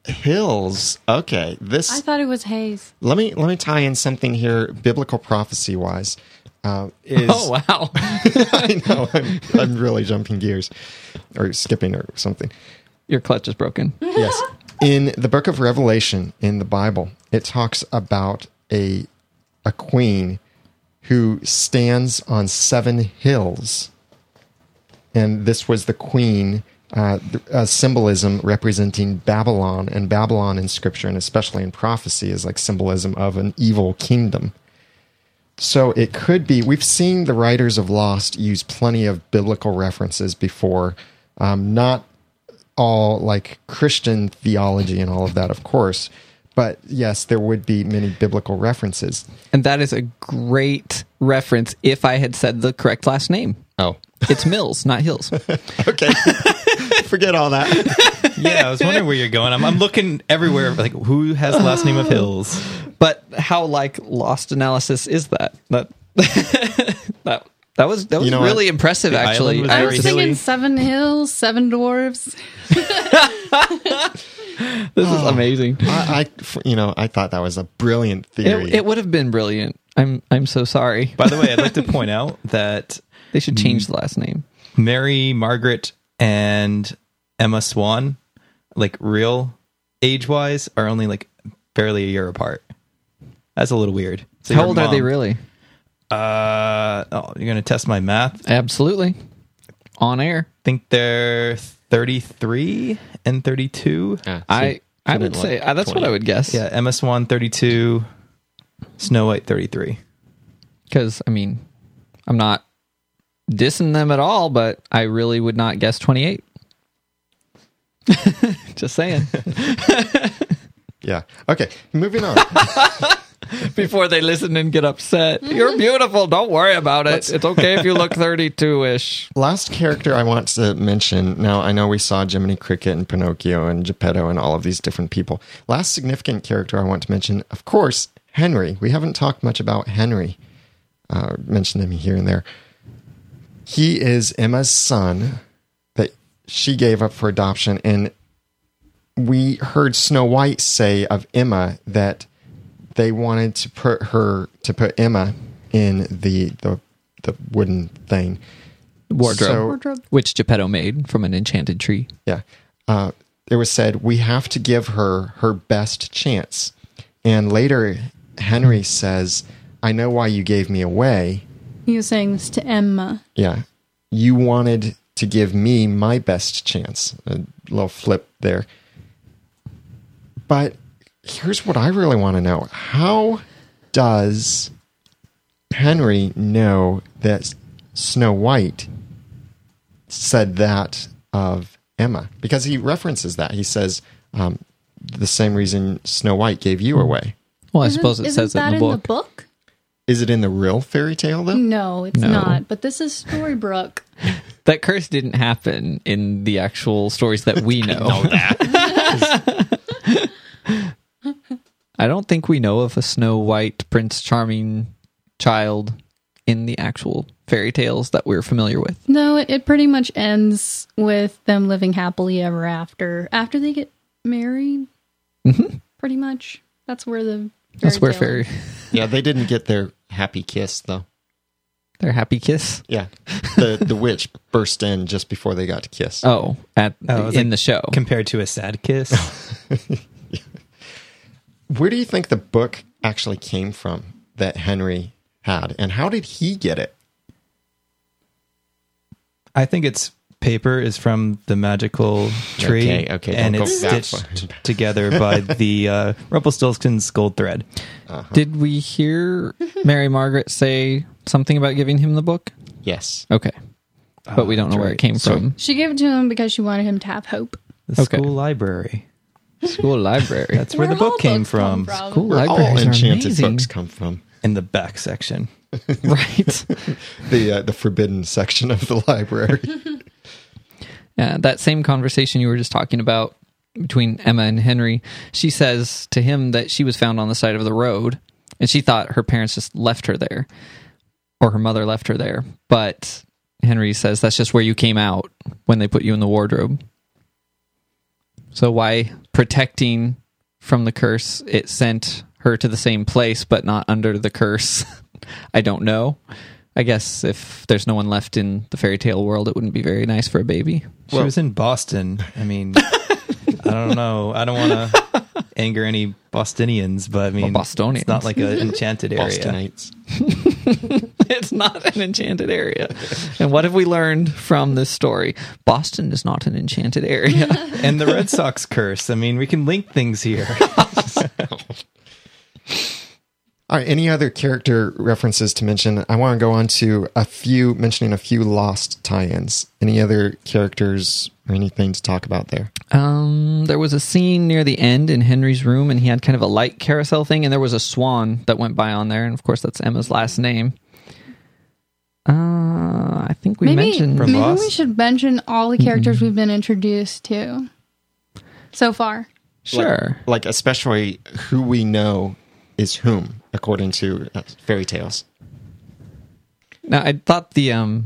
Hills. Okay. This I thought it was Hayes. let me let me tie in something here biblical prophecy wise uh, is Oh wow. I know I'm, I'm really jumping gears or skipping or something. Your clutch is broken. Yes. In the book of Revelation in the Bible, it talks about a a queen who stands on seven hills. And this was the queen, uh, a symbolism representing Babylon. And Babylon in scripture, and especially in prophecy, is like symbolism of an evil kingdom. So it could be, we've seen the writers of Lost use plenty of biblical references before. Um, not all like Christian theology and all of that, of course. But yes, there would be many biblical references. And that is a great reference if I had said the correct last name. Oh, It's Mills, not Hills. okay. Forget all that. Yeah, I was wondering where you're going. I'm, I'm looking everywhere. Like, who has the last name of Hills? But how like lost analysis is that? That that that was that was You know really what? impressive The actually. was I I was very thinking hilly. seven hills, seven dwarves. this is oh, amazing. I, I, you know, I thought that was a brilliant theory. It, it would have been brilliant. I'm I'm so sorry. By the way, I'd like to point out that They should change the last name. Mary Margaret and Emma Swan, like real age wise, are only like barely a year apart. That's a little weird. So How your old are they really? Uh, oh, you're gonna test my math. Absolutely. On air. think they're 33 and 32. Ah, I I would didn't say uh, that's what I would guess. Yeah, Emma Swan 32, Snow White 33. Because I mean, I'm not dissing them at all, but I really would not guess 28. Just saying. Yeah. Okay. Moving on. Before they listen and get upset, you're beautiful. Don't worry about it. It's okay if you look 32 ish. Last character I want to mention. Now, I know we saw Jiminy Cricket and Pinocchio and Geppetto and all of these different people. Last significant character I want to mention, of course, Henry. We haven't talked much about Henry. Uh, mentioned him here and there. He is Emma's son that she gave up for adoption, and we heard Snow White say of Emma that they wanted to put her to put Emma in the the the wooden thing. Wardrobe. So- Wardrobe. which Geppetto made from an enchanted tree. Yeah. Uh, it was said, we have to give her her best chance. And later, Henry says, I know why you gave me away. He was saying this to Emma. Yeah. You wanted to give me my best chance. A little flip there. But here's what I really want to know How does Henry know that Snow White said that of Emma? Because he references that. He says, um, the same reason Snow White gave you away. Well, I Isn't- suppose it isn't says it that in the book. book? Is it in the real fairy tale, though? No, it's No. not. But this is Storybrooke. That curse didn't happen in the actual stories that we know. I don't think we know of a Snow White Prince Charming child in the actual fairy tales that we're familiar with. No, it, it pretty much ends with them living happily ever after. After they get married, mm-hmm. pretty much. That's where the That's where tale fairy. Yeah, they didn't get their happy kiss, though. their happy kiss. Yeah. The, the witch burst in just before they got to kiss. Oh, at Oh, it was in like the show. Compared to a sad kiss. Where do you think the book actually came from that Henry had? And how did he get it? I think its paper is from the magical tree. Okay, okay, And it's stitched together by the uh, Rumpelstiltskin's gold thread. Did we hear Mary Margaret say something about giving him the book? Yes. Okay. But we don't know that's where it came So- from. She gave it to him because she wanted him to have hope. The Okay. school library. School library. That's where, the book came from. come from. Cool Where all libraries are enchanted amazing. books come from. In the back section. right. The uh, the forbidden section of the library. Yeah, that same conversation you were just talking about between Emma and Henry, she says to him that she was found on the side of the road and she thought her parents just left her there or her mother left her there. But Henry says that's just where you came out when they put you in the wardrobe. So why protecting from the curse it sent her to the same place but not under the curse? I don't know. I guess if there's no one left in the fairy tale world, it wouldn't be very nice for a baby. She Well- was in Boston. I mean, I don't know. I don't want to anger any Bostonians, but I mean, Bostonians. it's not like an enchanted area. Bostonites. It's not an enchanted area. And what have we learned from this story? Boston is not an enchanted area. And the Red Sox curse. I mean, we can link things here. All right. Any other character references to mention? I want to go on to a few, mentioning a few lost tie-ins. Any other characters or anything to talk about there? Um, there was a scene near the end in Henry's room, and he had kind of a light carousel thing, and there was a swan that went by on there, and of course that's Emma's last name. Uh, I think we maybe mentioned From maybe Lost? we should mention all the characters we've been introduced to so far. sure. Like, especially who we know is whom, according to uh, fairy tales. Now, I thought the um,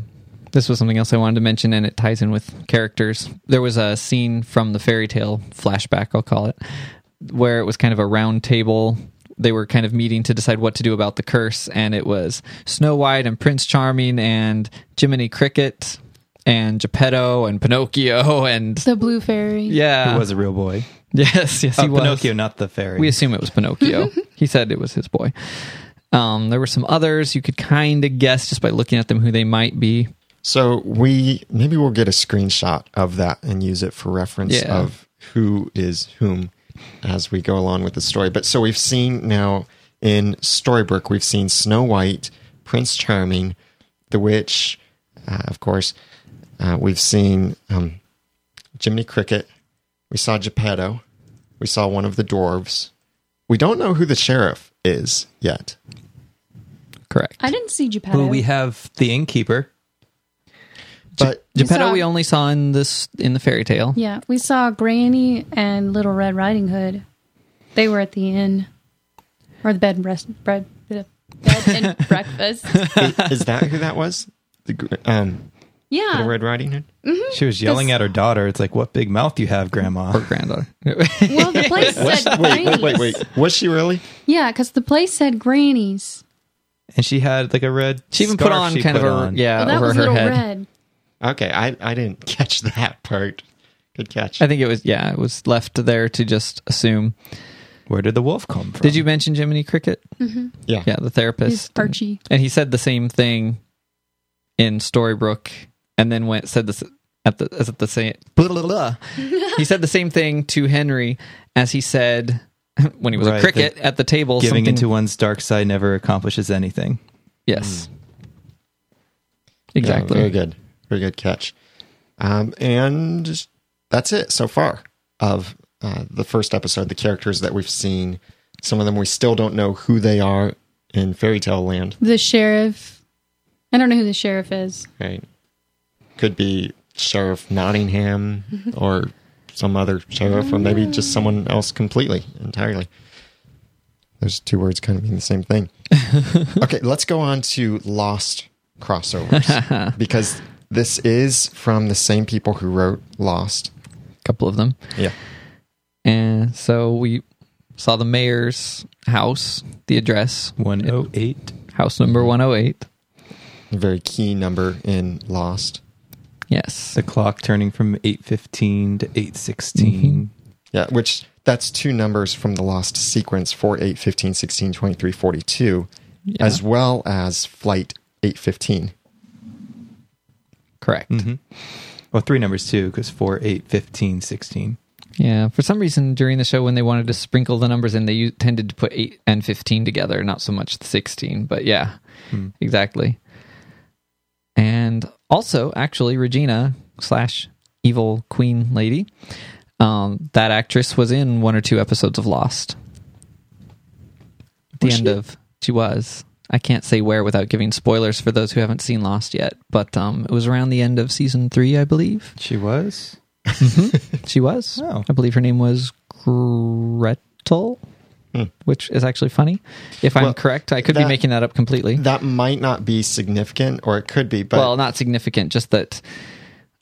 this was something else I wanted to mention, and it ties in with characters. There was a scene from the fairy tale flashback, I'll call it, where it was kind of a round table. They were kind of meeting to decide what to do about the curse, and it was Snow White and Prince Charming and Jiminy Cricket and Geppetto and Pinocchio and The Blue Fairy. yeah, Who was a real boy? yes, yes, Oh, he was Pinocchio, not the fairy. we assume it was Pinocchio. he said it was his boy. Um, there were some others you could kind of guess just by looking at them who they might be. So we maybe we'll get a screenshot of that and use it for reference Yeah. of who is whom as we go along with the story. But so we've seen now in Storybrooke, we've seen Snow White, Prince Charming, the Witch, uh, of course. Uh, we've seen um, Jiminy Cricket. We saw Geppetto. We saw one of the dwarves. We don't know who the sheriff is yet. Correct. I didn't see Geppetto. Well, we have the innkeeper. But Geppetto saw- we only saw in this in the fairy tale. yeah, we saw Granny and Little Red Riding Hood. They were at the inn or the bed and breast bread bed and breakfast. is that who that was? The um, Yeah, Little Red Riding Hood. She was yelling at her daughter. It's like, what big mouth you have, Grandma. Or granddaughter. Well, the place said Wait, Granny's. wait, wait, wait. Was she really? Yeah, because the place said Granny's. And she had like a red. she even put on she kind of a on. yeah Well, that over was her Little head. Red. Okay, I, I didn't catch that part. Good catch. I think it was yeah, it was left there to just assume. Where did the wolf come from? Did you mention Jiminy Cricket? Mm-hmm. yeah. Yeah, the therapist. He's Archie. And he said the same thing in Storybrooke, and then went said this at the as at the same. Blah, blah, blah. he said the same thing to Henry as he said when he was Right, a cricket at the table. Giving something- into one's dark side never accomplishes anything. yes, hmm. Yeah, exactly. very good. Very good catch. Um, and that's it so far of uh, the first episode. The characters that we've seen. Some of them we still don't know who they are in Fairy Tale Land. The sheriff. I don't know who the sheriff is. Right? Could be Sheriff Nottingham or some other sheriff, or maybe just someone else completely, entirely. Those two words kind of mean the same thing. okay, let's go on to Lost crossovers because this is from the same people who wrote Lost. A couple of them. Yeah. And so we saw the mayor's house, the address, 108. house number 108. A very key number in Lost. Yes. The clock turning from 815 to 816. Mm-hmm. Yeah, which that's two numbers from the Lost sequence 4, 8, 15, 16, 23, 42, Yeah. as well as Flight 815. Correct. Mhm. Well, three numbers too, because 4, 8, 15, 16. Yeah. For some reason, during the show, when they wanted to sprinkle the numbers in, they u- tended to put 8 and 15 together, not so much the 16. But yeah, exactly. And also, actually, Regina slash evil queen lady, um, that actress was in one or two episodes of Lost. At the Was end she? of she was. I can't say where without giving spoilers for those who haven't seen Lost yet, but um, it was around the end of season three, I believe. She was? She was. Oh. I believe her name was Gretel, Hmm. which is actually funny. If I'm correct, I could be making that up completely. That might not be significant, or it could be, but well, not significant, just that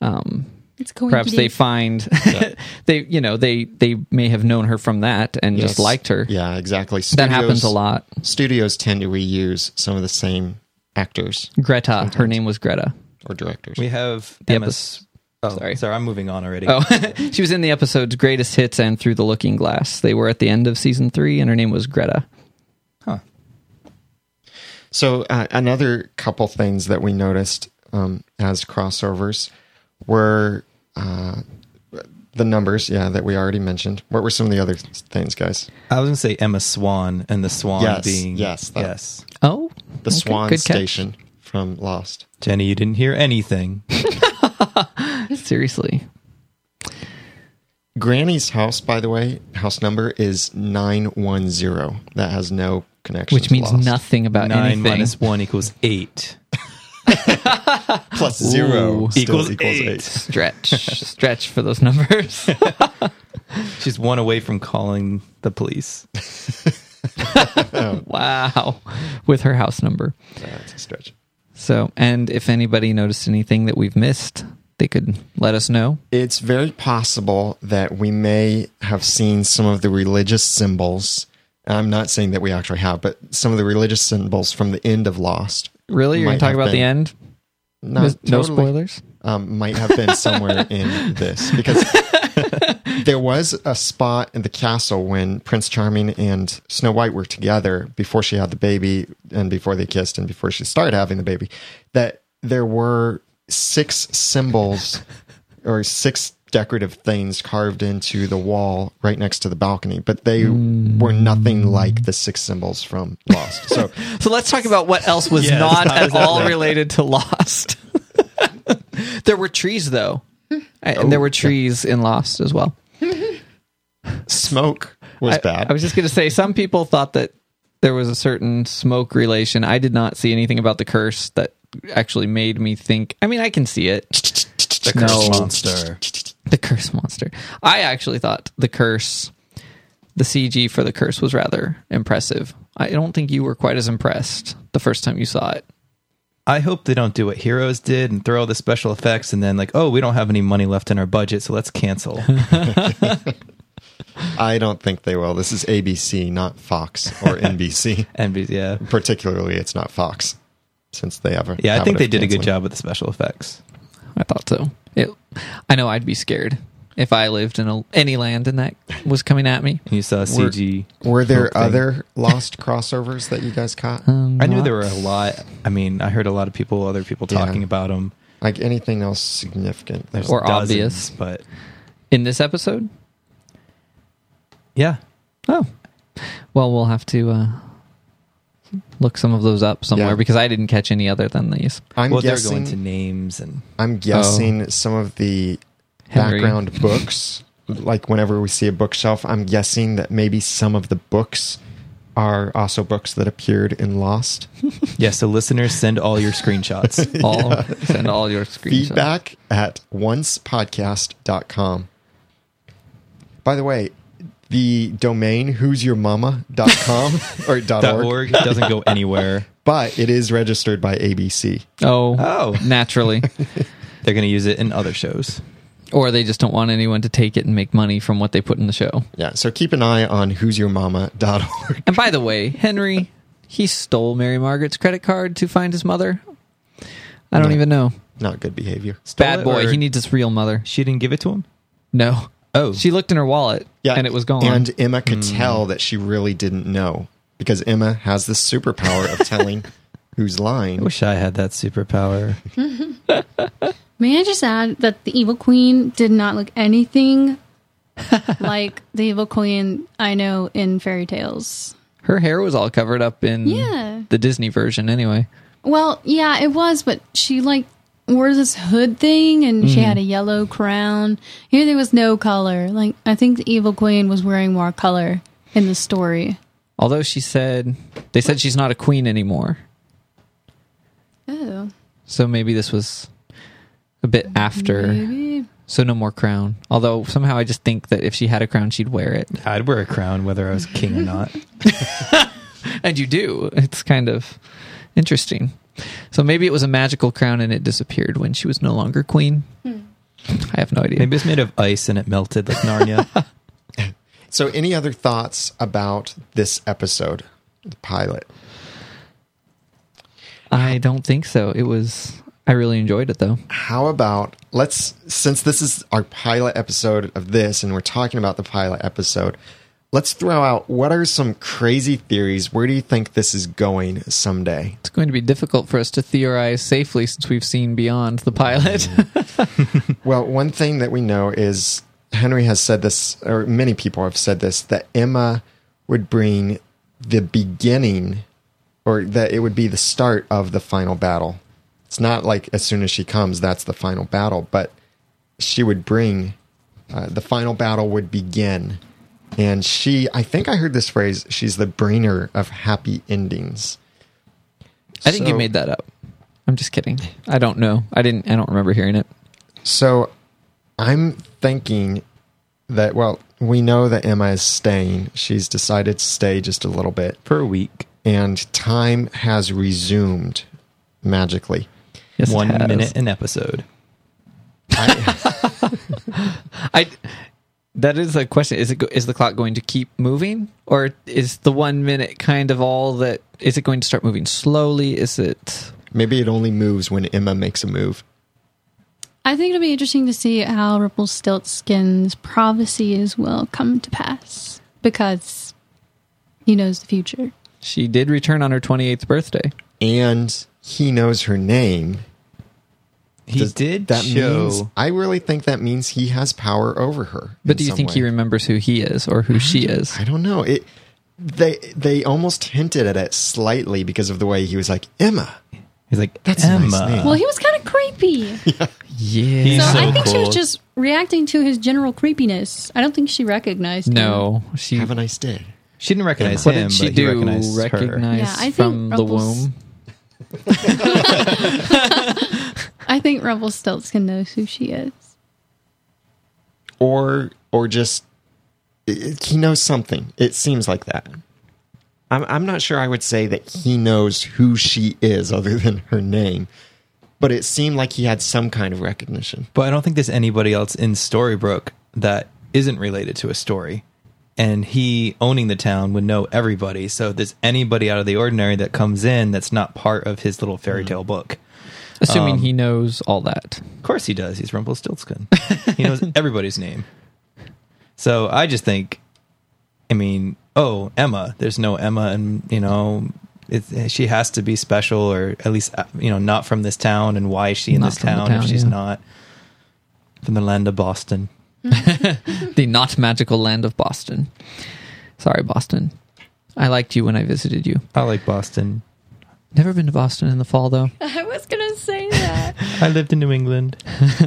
um, It's perhaps they coincidence. find they you know they they may have known her from that and Yes. just liked her. Yeah, exactly. That happens a lot. Studios tend to reuse some of the same actors Greta, her name was Greta. or directors. We have The Emma. epis- oh, sorry. sorry, I'm moving on already. Oh, she was in the episode's greatest hits and Through the Looking Glass. They were at the end of season three, and her name was Greta. Huh. So uh, another couple things that we noticed um, as crossovers were uh, the numbers. Yeah, that we already mentioned. What were some of the other things, guys? I was going to say Emma Swan, and the Swan Yes, being yes, that- yes. Oh, The okay, Swan good catch. Station from Lost. Jenny, you didn't hear anything. Seriously, Granny's house, by the way, house number is nine one zero. That has no connection. which means Lost. nothing about Nine anything. minus one equals eight. plus zero Ooh. Equals equals, eight. eight. Stretch, stretch for those numbers. She's one away from calling the police. wow, with her house number. That's a stretch. So, and if anybody noticed anything that we've missed, they could let us know. It's very possible that we may have seen some of the religious symbols. I'm not saying that we actually have, but some of the religious symbols from the end of Lost. Really, you're going to talk about the end? Not no totally, spoilers. Um, might have been somewhere in this because there was a spot in the castle when Prince Charming and Snow White were together before she had the baby and before they kissed and before she started having the baby. That there were six symbols or six decorative things carved into the wall right next to the balcony, but they were nothing like the six symbols from Lost. So So let's talk about what else was Yes, not at is that related to Lost. there were trees, though, and there oh, were trees in Lost as well. smoke was I, bad. I was just going to say, some people thought that there was a certain smoke relation. I did not see anything about the curse that actually made me think. I mean, I can see it. The curse No. curse monster. The curse monster. I actually thought the curse, the CG for the curse was rather impressive. I don't think you were quite as impressed the first time you saw it. I hope they don't do what Heroes did and throw all the special effects and then like, oh, we don't have any money left in our budget, so let's cancel. I don't think they will. This is ABC, not Fox or NBC. NBC, yeah, Particularly, it's not Fox, since they ever. yeah, I think they of did a good job with the special effects. I thought so. It, I know I'd be scared if I lived in a, any land and that was coming at me. You saw CG. Were there smoke thing. other Lost crossovers that you guys caught? Um, I knew there were a lot. I mean, I heard a lot of people, other people Yeah. talking about them. Like anything else significant? There's Or dozens, obvious. but in this episode. yeah, Oh, well, we'll have to uh, look some of those up somewhere Yeah. because I didn't catch any other than these. I'm well, they're guessing. going to names and I'm guessing oh. some of the Henry. background books. Like whenever we see a bookshelf, I'm guessing that maybe some of the books are also books that appeared in Lost. yeah. So listeners, send all your screenshots. All send all your screenshots. feedback at oncepodcast.com. By the way, the domain who'syourmama.com or dot Dot .org, org doesn't go anywhere. but it is registered by ABC. Oh, Oh. naturally. They're going to use it in other shows. or they just don't want anyone to take it and make money from what they put in the show. Yeah, so keep an eye on who'syourmama.org. And by the way, Henry, he stole Mary Margaret's credit card to find his mother. I don't No. even know. Not good behavior. Stole Bad it, boy. or He needs his real mother. She didn't give it to him. No. Oh, She looked in her wallet Yeah, and it was gone. And Emma could hmm. tell that she really didn't know because Emma has the superpower of telling who's lying. I lying. wish I had that superpower. May I just add that the evil queen did not look anything like the evil queen I know in fairy tales. her hair was all covered up in Yeah. the Disney version anyway. Well, yeah, it was, but she like wore this hood thing and she mm-hmm. had a yellow crown. Here there was no color. Like I think the evil queen was wearing more color in the story. Although she said they said she's not a queen anymore. Oh, So maybe this was a bit after. maybe. So no more crown. Although somehow I just think that if she had a crown, she'd wear it. I'd wear a crown whether I was king or not. And you do. It's kind of interesting. So maybe it was a magical crown and it disappeared when she was no longer queen. Hmm. I have no idea. Maybe it's made of ice and it melted like Narnia. So, any other thoughts about this episode, the pilot? I don't think so. It was. I really enjoyed it though. How about let's since this is our pilot episode of this and we're talking about the pilot episode, let's throw out what are some crazy theories? Where do you think this is going someday? It's going to be difficult for us to theorize safely since we've seen beyond the pilot. Well, one thing that we know is Henry has said this, or many people have said this, that Emma would bring the beginning, or that it would be the start of the final battle. It's not like as soon as she comes, that's the final battle, but she would bring, uh, the final battle would begin. And she, I think I heard this phrase, she's the brainer of happy endings. I think you made that up. I'm just kidding. I don't know. I didn't. I don't remember hearing it. So I'm thinking that, well, we know that Emma is staying. She's decided to stay just a little bit, for a week. and time has resumed magically. Yes, it One minute an episode. I, I. That is a question. Is it go- is the clock going to keep moving, or is the one minute kind of all that? Is it going to start moving slowly? Is it? maybe it only moves when Emma makes a move. I think it'll be interesting to see how Rumpelstiltskin's prophecies will come to pass because he knows the future. She did return on her 28th birthday. And he knows her name. He Does did that show. means I really think that means he has power over her. But do you some think he remembers who he is or who she is? I don't know. It they they almost hinted at it slightly because of the way he was like Emma. He's like That's a Emma. nice name. Well, he was kind of creepy. Yeah. He's so so I think she was just reacting to his general creepiness. I don't think she recognized him. No, she. Have a nice day. She didn't recognize what him, did she but do? recognized her. Recognize Yeah, I think from the womb? I think Rumpelstiltskin knows who she is. or or just i- he knows something. It seems like that. I'm I'm not sure I would say that he knows who she is other than her name, but it seemed like he had some kind of recognition. But I don't think there's anybody else in Storybrooke that isn't related to a story. And he owning the town would know everybody. So if there's anybody out of the ordinary that comes in that's not part of his little fairy mm. tale book. Assuming Um, he knows all that. Of course he does. He's Rumpelstiltskin. he knows everybody's name. So I just think, I mean, oh, Emma. There's no Emma, and you know, it, she has to be special, or at least uh, you know, not from this town. And why is she in Not this town, town, if she's yeah. not from the land of Boston? the not magical land of Boston. Sorry, Boston. I liked you when I visited you. I like Boston. Never been to Boston in the fall though, I was gonna say that. I lived in New England.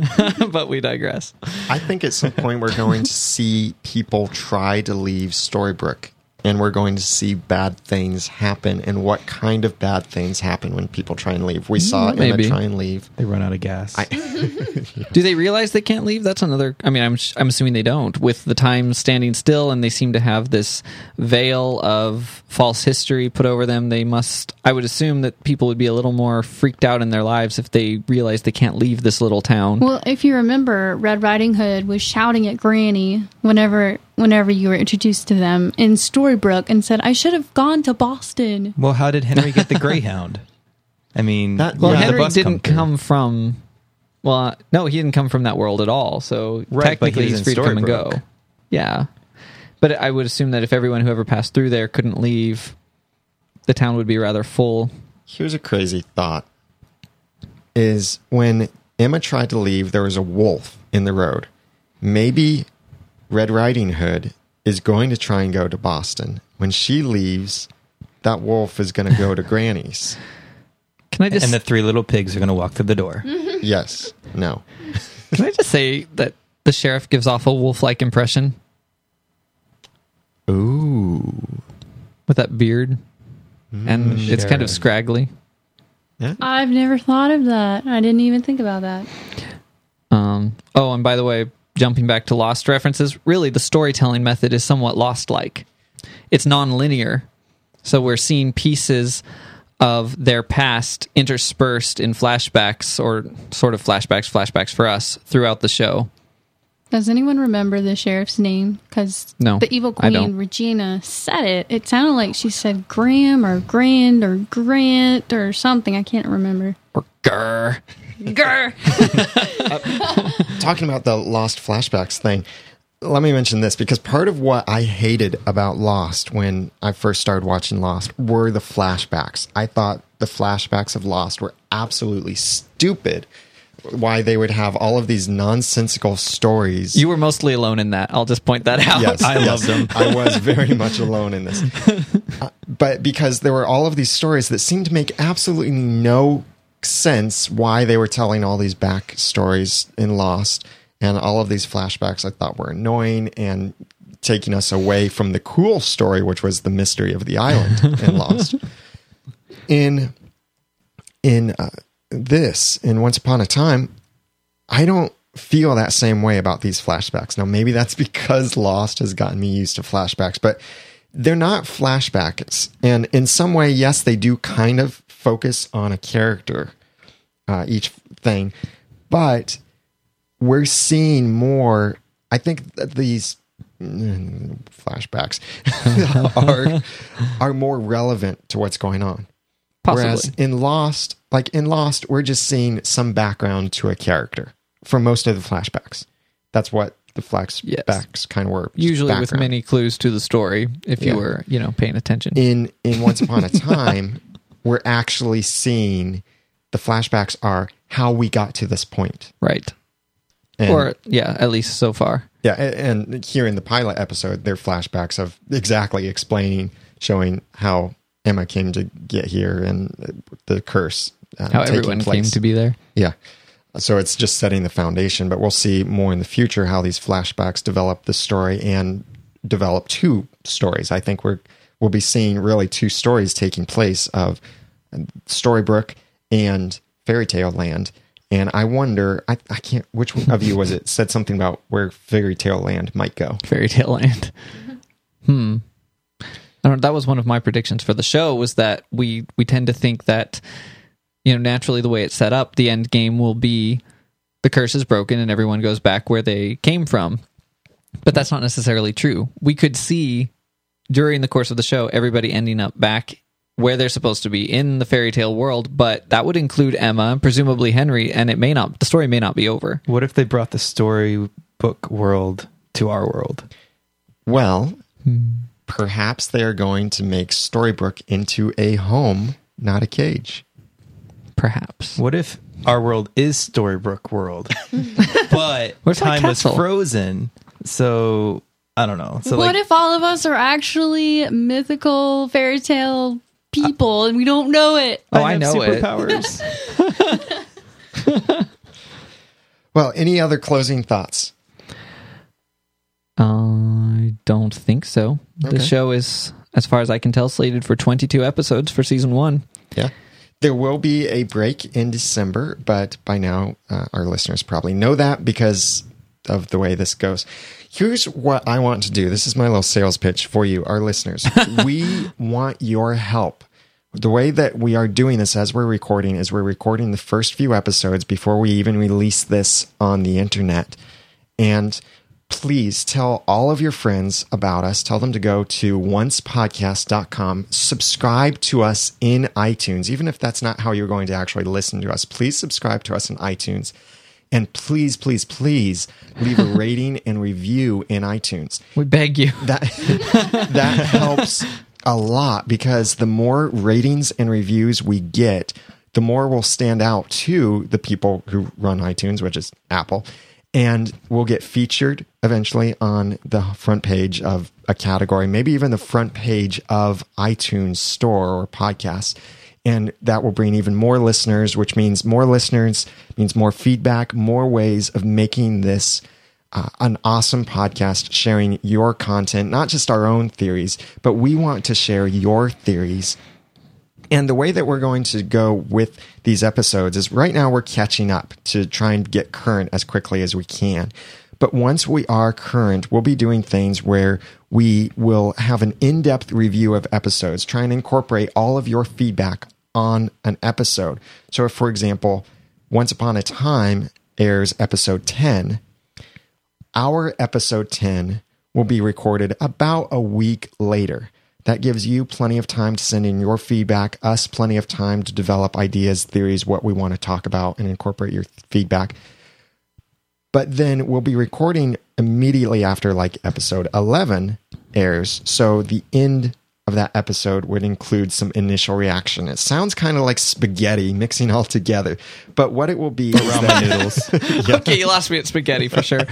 but we digress. I think at some point we're going to see people try to leave Storybrooke and we're going to see bad things happen and what kind of bad things happen when people try and leave. We saw Mm, maybe. Emma try and leave. They run out of gas. I, Do they realize they can't leave? That's another. I mean, I'm I'm assuming they don't. With the time standing still, and they seem to have this veil of false history put over them. They must. I would assume that people would be a little more freaked out in their lives if they realize they can't leave this little town. Well, if you remember, Red Riding Hood was shouting at Granny whenever whenever you were introduced to them in Storybrooke and said, "I should have gone to Boston." well, how did Henry get the Greyhound? I mean, That- well, Yeah, the Henry bus didn't through. come from. Well, uh, no, he didn't come from that world at all. So Right, but he technically, was he's free to come and go. Yeah, but I would assume that if everyone who ever passed through there couldn't leave, the town would be rather full. here's a crazy thought is when Emma tried to leave, there was a wolf in the road. Maybe Red Riding Hood is going to try and go to Boston. When she leaves, that wolf is going to go to Granny's. Can I just and the three little pigs are going to walk through the door. Yes. No. can I just say that the sheriff gives off a wolf-like impression Ooh. with that beard, and it's kind of Sheriff. scraggly. Yeah. I've never thought of that. I didn't even think about that. Um, oh, and by the way, jumping back to Lost references, really the storytelling method is somewhat Lost-like. It's non-linear, so we're seeing pieces of their past interspersed in flashbacks or sort of flashbacks, flashbacks for us throughout the show. Does anyone remember the sheriff's name? Because No, the evil queen. Regina said it. It sounded like she said Graham or Grand or Grant or something. I can't remember. Or grr. Grr. talking about the lost flashbacks thing let me mention this because part of what i hated about lost when i first started watching lost were the flashbacks i thought the flashbacks of lost were absolutely stupid why they would have all of these nonsensical stories You were mostly alone in that. I'll just point that out. Yes, I yes. loved them. I was very much alone in this. Uh, but because there were all of these stories that seemed to make absolutely no sense why they were telling all these back stories in Lost and all of these flashbacks I thought were annoying and taking us away from the cool story which was the mystery of the island in Lost. In in uh, this in Once Upon a Time I don't feel that same way about these flashbacks. Now, maybe that's because Lost has gotten me used to flashbacks, but they're not flashbacks. And in some way, yes, they do kind of focus on a character, uh, each thing, but we're seeing more. I think that these mm, flashbacks are are more relevant to what's going on. Possibly. Whereas in Lost, like in Lost, we're just seeing some background to a character for most of the flashbacks. That's what the flashbacks kind of were. Usually with many clues to the story, if Yeah. you were, you know, paying attention. in in Once Upon a Time, we're actually seeing the flashbacks are how we got to this point. right. And, or, yeah, at least so far. yeah, a- and here in the pilot episode, they're flashbacks of exactly explaining, showing how Emma came to get here and the curse. Uh, How everyone came to be there. Yeah. So it's just setting the foundation, but we'll see more in the future how these flashbacks develop the story and develop two stories. I think we're we'll be seeing really two stories taking place of Storybrooke and Fairy Tale Land. And I wonder, I, I can't, which one of you was it said something about where Fairy Tale Land might go? Fairy Tale Land. hmm. I don't that was one of my predictions for the show was that we we tend to think that you know naturally the way it's set up the end game will be the curse is broken and everyone goes back where they came from. But that's not necessarily true. We could see during the course of the show everybody ending up back where they're supposed to be in the fairy tale world, but that would include Emma presumably Henry and it may not the story may not be over. What if they brought the storybook world to our world? Well, hmm. perhaps they are going to make Storybrooke into a home, not a cage. Perhaps. What if our world is Storybrooke world, but Where's my time was castle? frozen? So I don't know. So what like, if all of us are actually mythical fairy tale uh, people and we don't know it? Oh, I have know it. superpowers. Well, any other closing thoughts? Uh, I don't think so. Okay. The show is, as far as I can tell, slated for 22 episodes for season one. Yeah. There will be a break in December, but by now uh, our listeners probably know that because of the way this goes. Here's what I want to do. This is my little sales pitch for you, our listeners. we want your help. The way that we are doing this as we're recording is we're recording the first few episodes before we even release this on the internet. And please tell all of your friends about us. Tell them to go to oncepodcast.com, subscribe to us in iTunes, even if that's not how you're going to actually listen to us. Please subscribe to us in iTunes. And please, please, please leave a rating and review in iTunes We beg you. that that helps a lot because the more ratings and reviews we get, the more we'll stand out to the people who run iTunes, which is Apple, and we'll get featured eventually on the front page of a category, maybe even the front page of iTunes store or podcasts. And that will bring even more listeners, which means more listeners means more feedback, more ways of making this uh, an awesome podcast sharing your content, not just our own theories, but we want to share your theories. And the way that we're going to go with these episodes is right now we're catching up to try and get current as quickly as we can. But once we are current, we'll be doing things where we will have an in depth review of episodes, try and incorporate all of your feedback on an episode. So, if, for example, Once Upon a Time airs episode 10, our episode 10 will be recorded about a week later. That gives you plenty of time to send in your feedback, us plenty of time to develop ideas, theories, what we want to talk about, and incorporate your feedback. But then we'll be recording immediately after like episode 11 airs. So the end of that episode would include some initial reaction. It sounds kind of like spaghetti mixing all together, but what it will be is Ramen that noodles. Okay, you lost me at spaghetti for sure.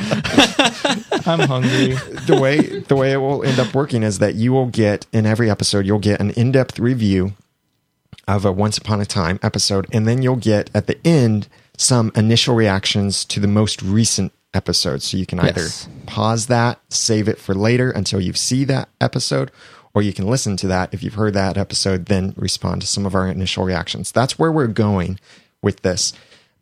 I'm hungry. the way the way it will end up working is that you will get in every episode you'll get an in-depth review of a once upon a time episode and then you'll get at the end some initial reactions to the most recent episode so you can either Yes. pause that save it for later until you see that episode or you can listen to that. If you've heard that episode then respond to some of our initial reactions. That's where we're going with this.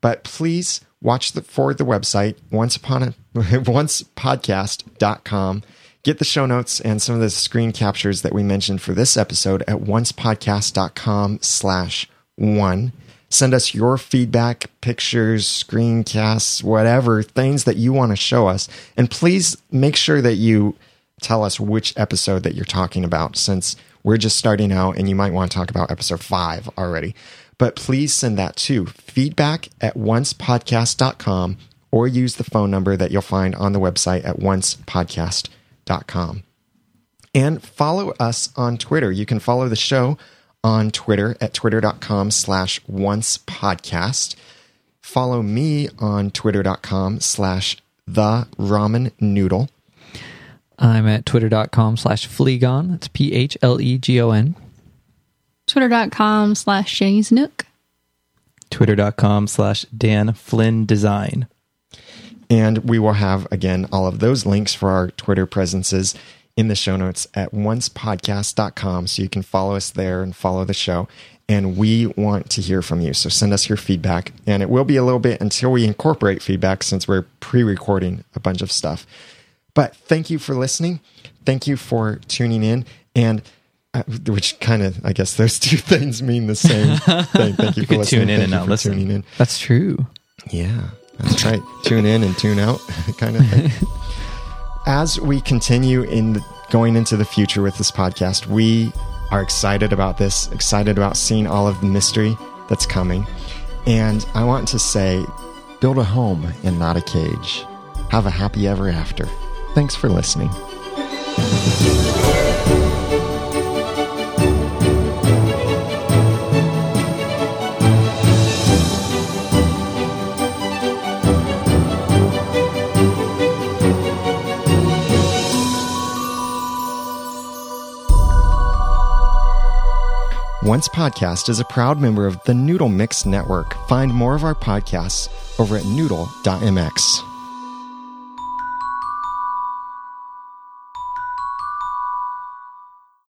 But please watch the for the website once upon a oncepodcast.com get the show notes and some of the screen captures that we mentioned for this episode at oncepodcast.com slash one. Send us your feedback pictures screencasts whatever things that you want to show us. And please make sure that you tell us which episode that you're talking about since we're just starting out and you might want to talk about episode five already. But please send that to feedback at oncepodcast.com or use the phone number that you'll find on the website at oncepodcast.com. And follow us on Twitter. You can follow the show on Twitter at twitter.com slash oncepodcast. Follow me on twitter.com slash the ramen noodle. I'm at twitter.com slash Phlegon. That's P H L E G O N. Twitter.com slash Jenny's Nook. Twitter.com slash Dan Flynn Design. And we will have, again, all of those links for our Twitter presences in the show notes at oncepodcast.com. So you can follow us there and follow the show. And we want to hear from you. So send us your feedback. And it will be a little bit until we incorporate feedback since we're pre recording a bunch of stuff. But thank you for listening. Thank you for tuning in. And uh, which kind of, I guess those two things mean the same thing. Thank you, for could listening. tune in Thank and you not for listen. Tuning in. That's true. Yeah, that's right. tune in and tune out, kind of thing. As we continue in the, going into the future with this podcast, we are excited about this, excited about seeing all of the mystery that's coming. And I want to say, build a home and not a cage. Have a happy ever after. Thanks for listening. Once Podcast is a proud member of the Noodle Mix Network. Find more of our podcasts over at noodle.mx.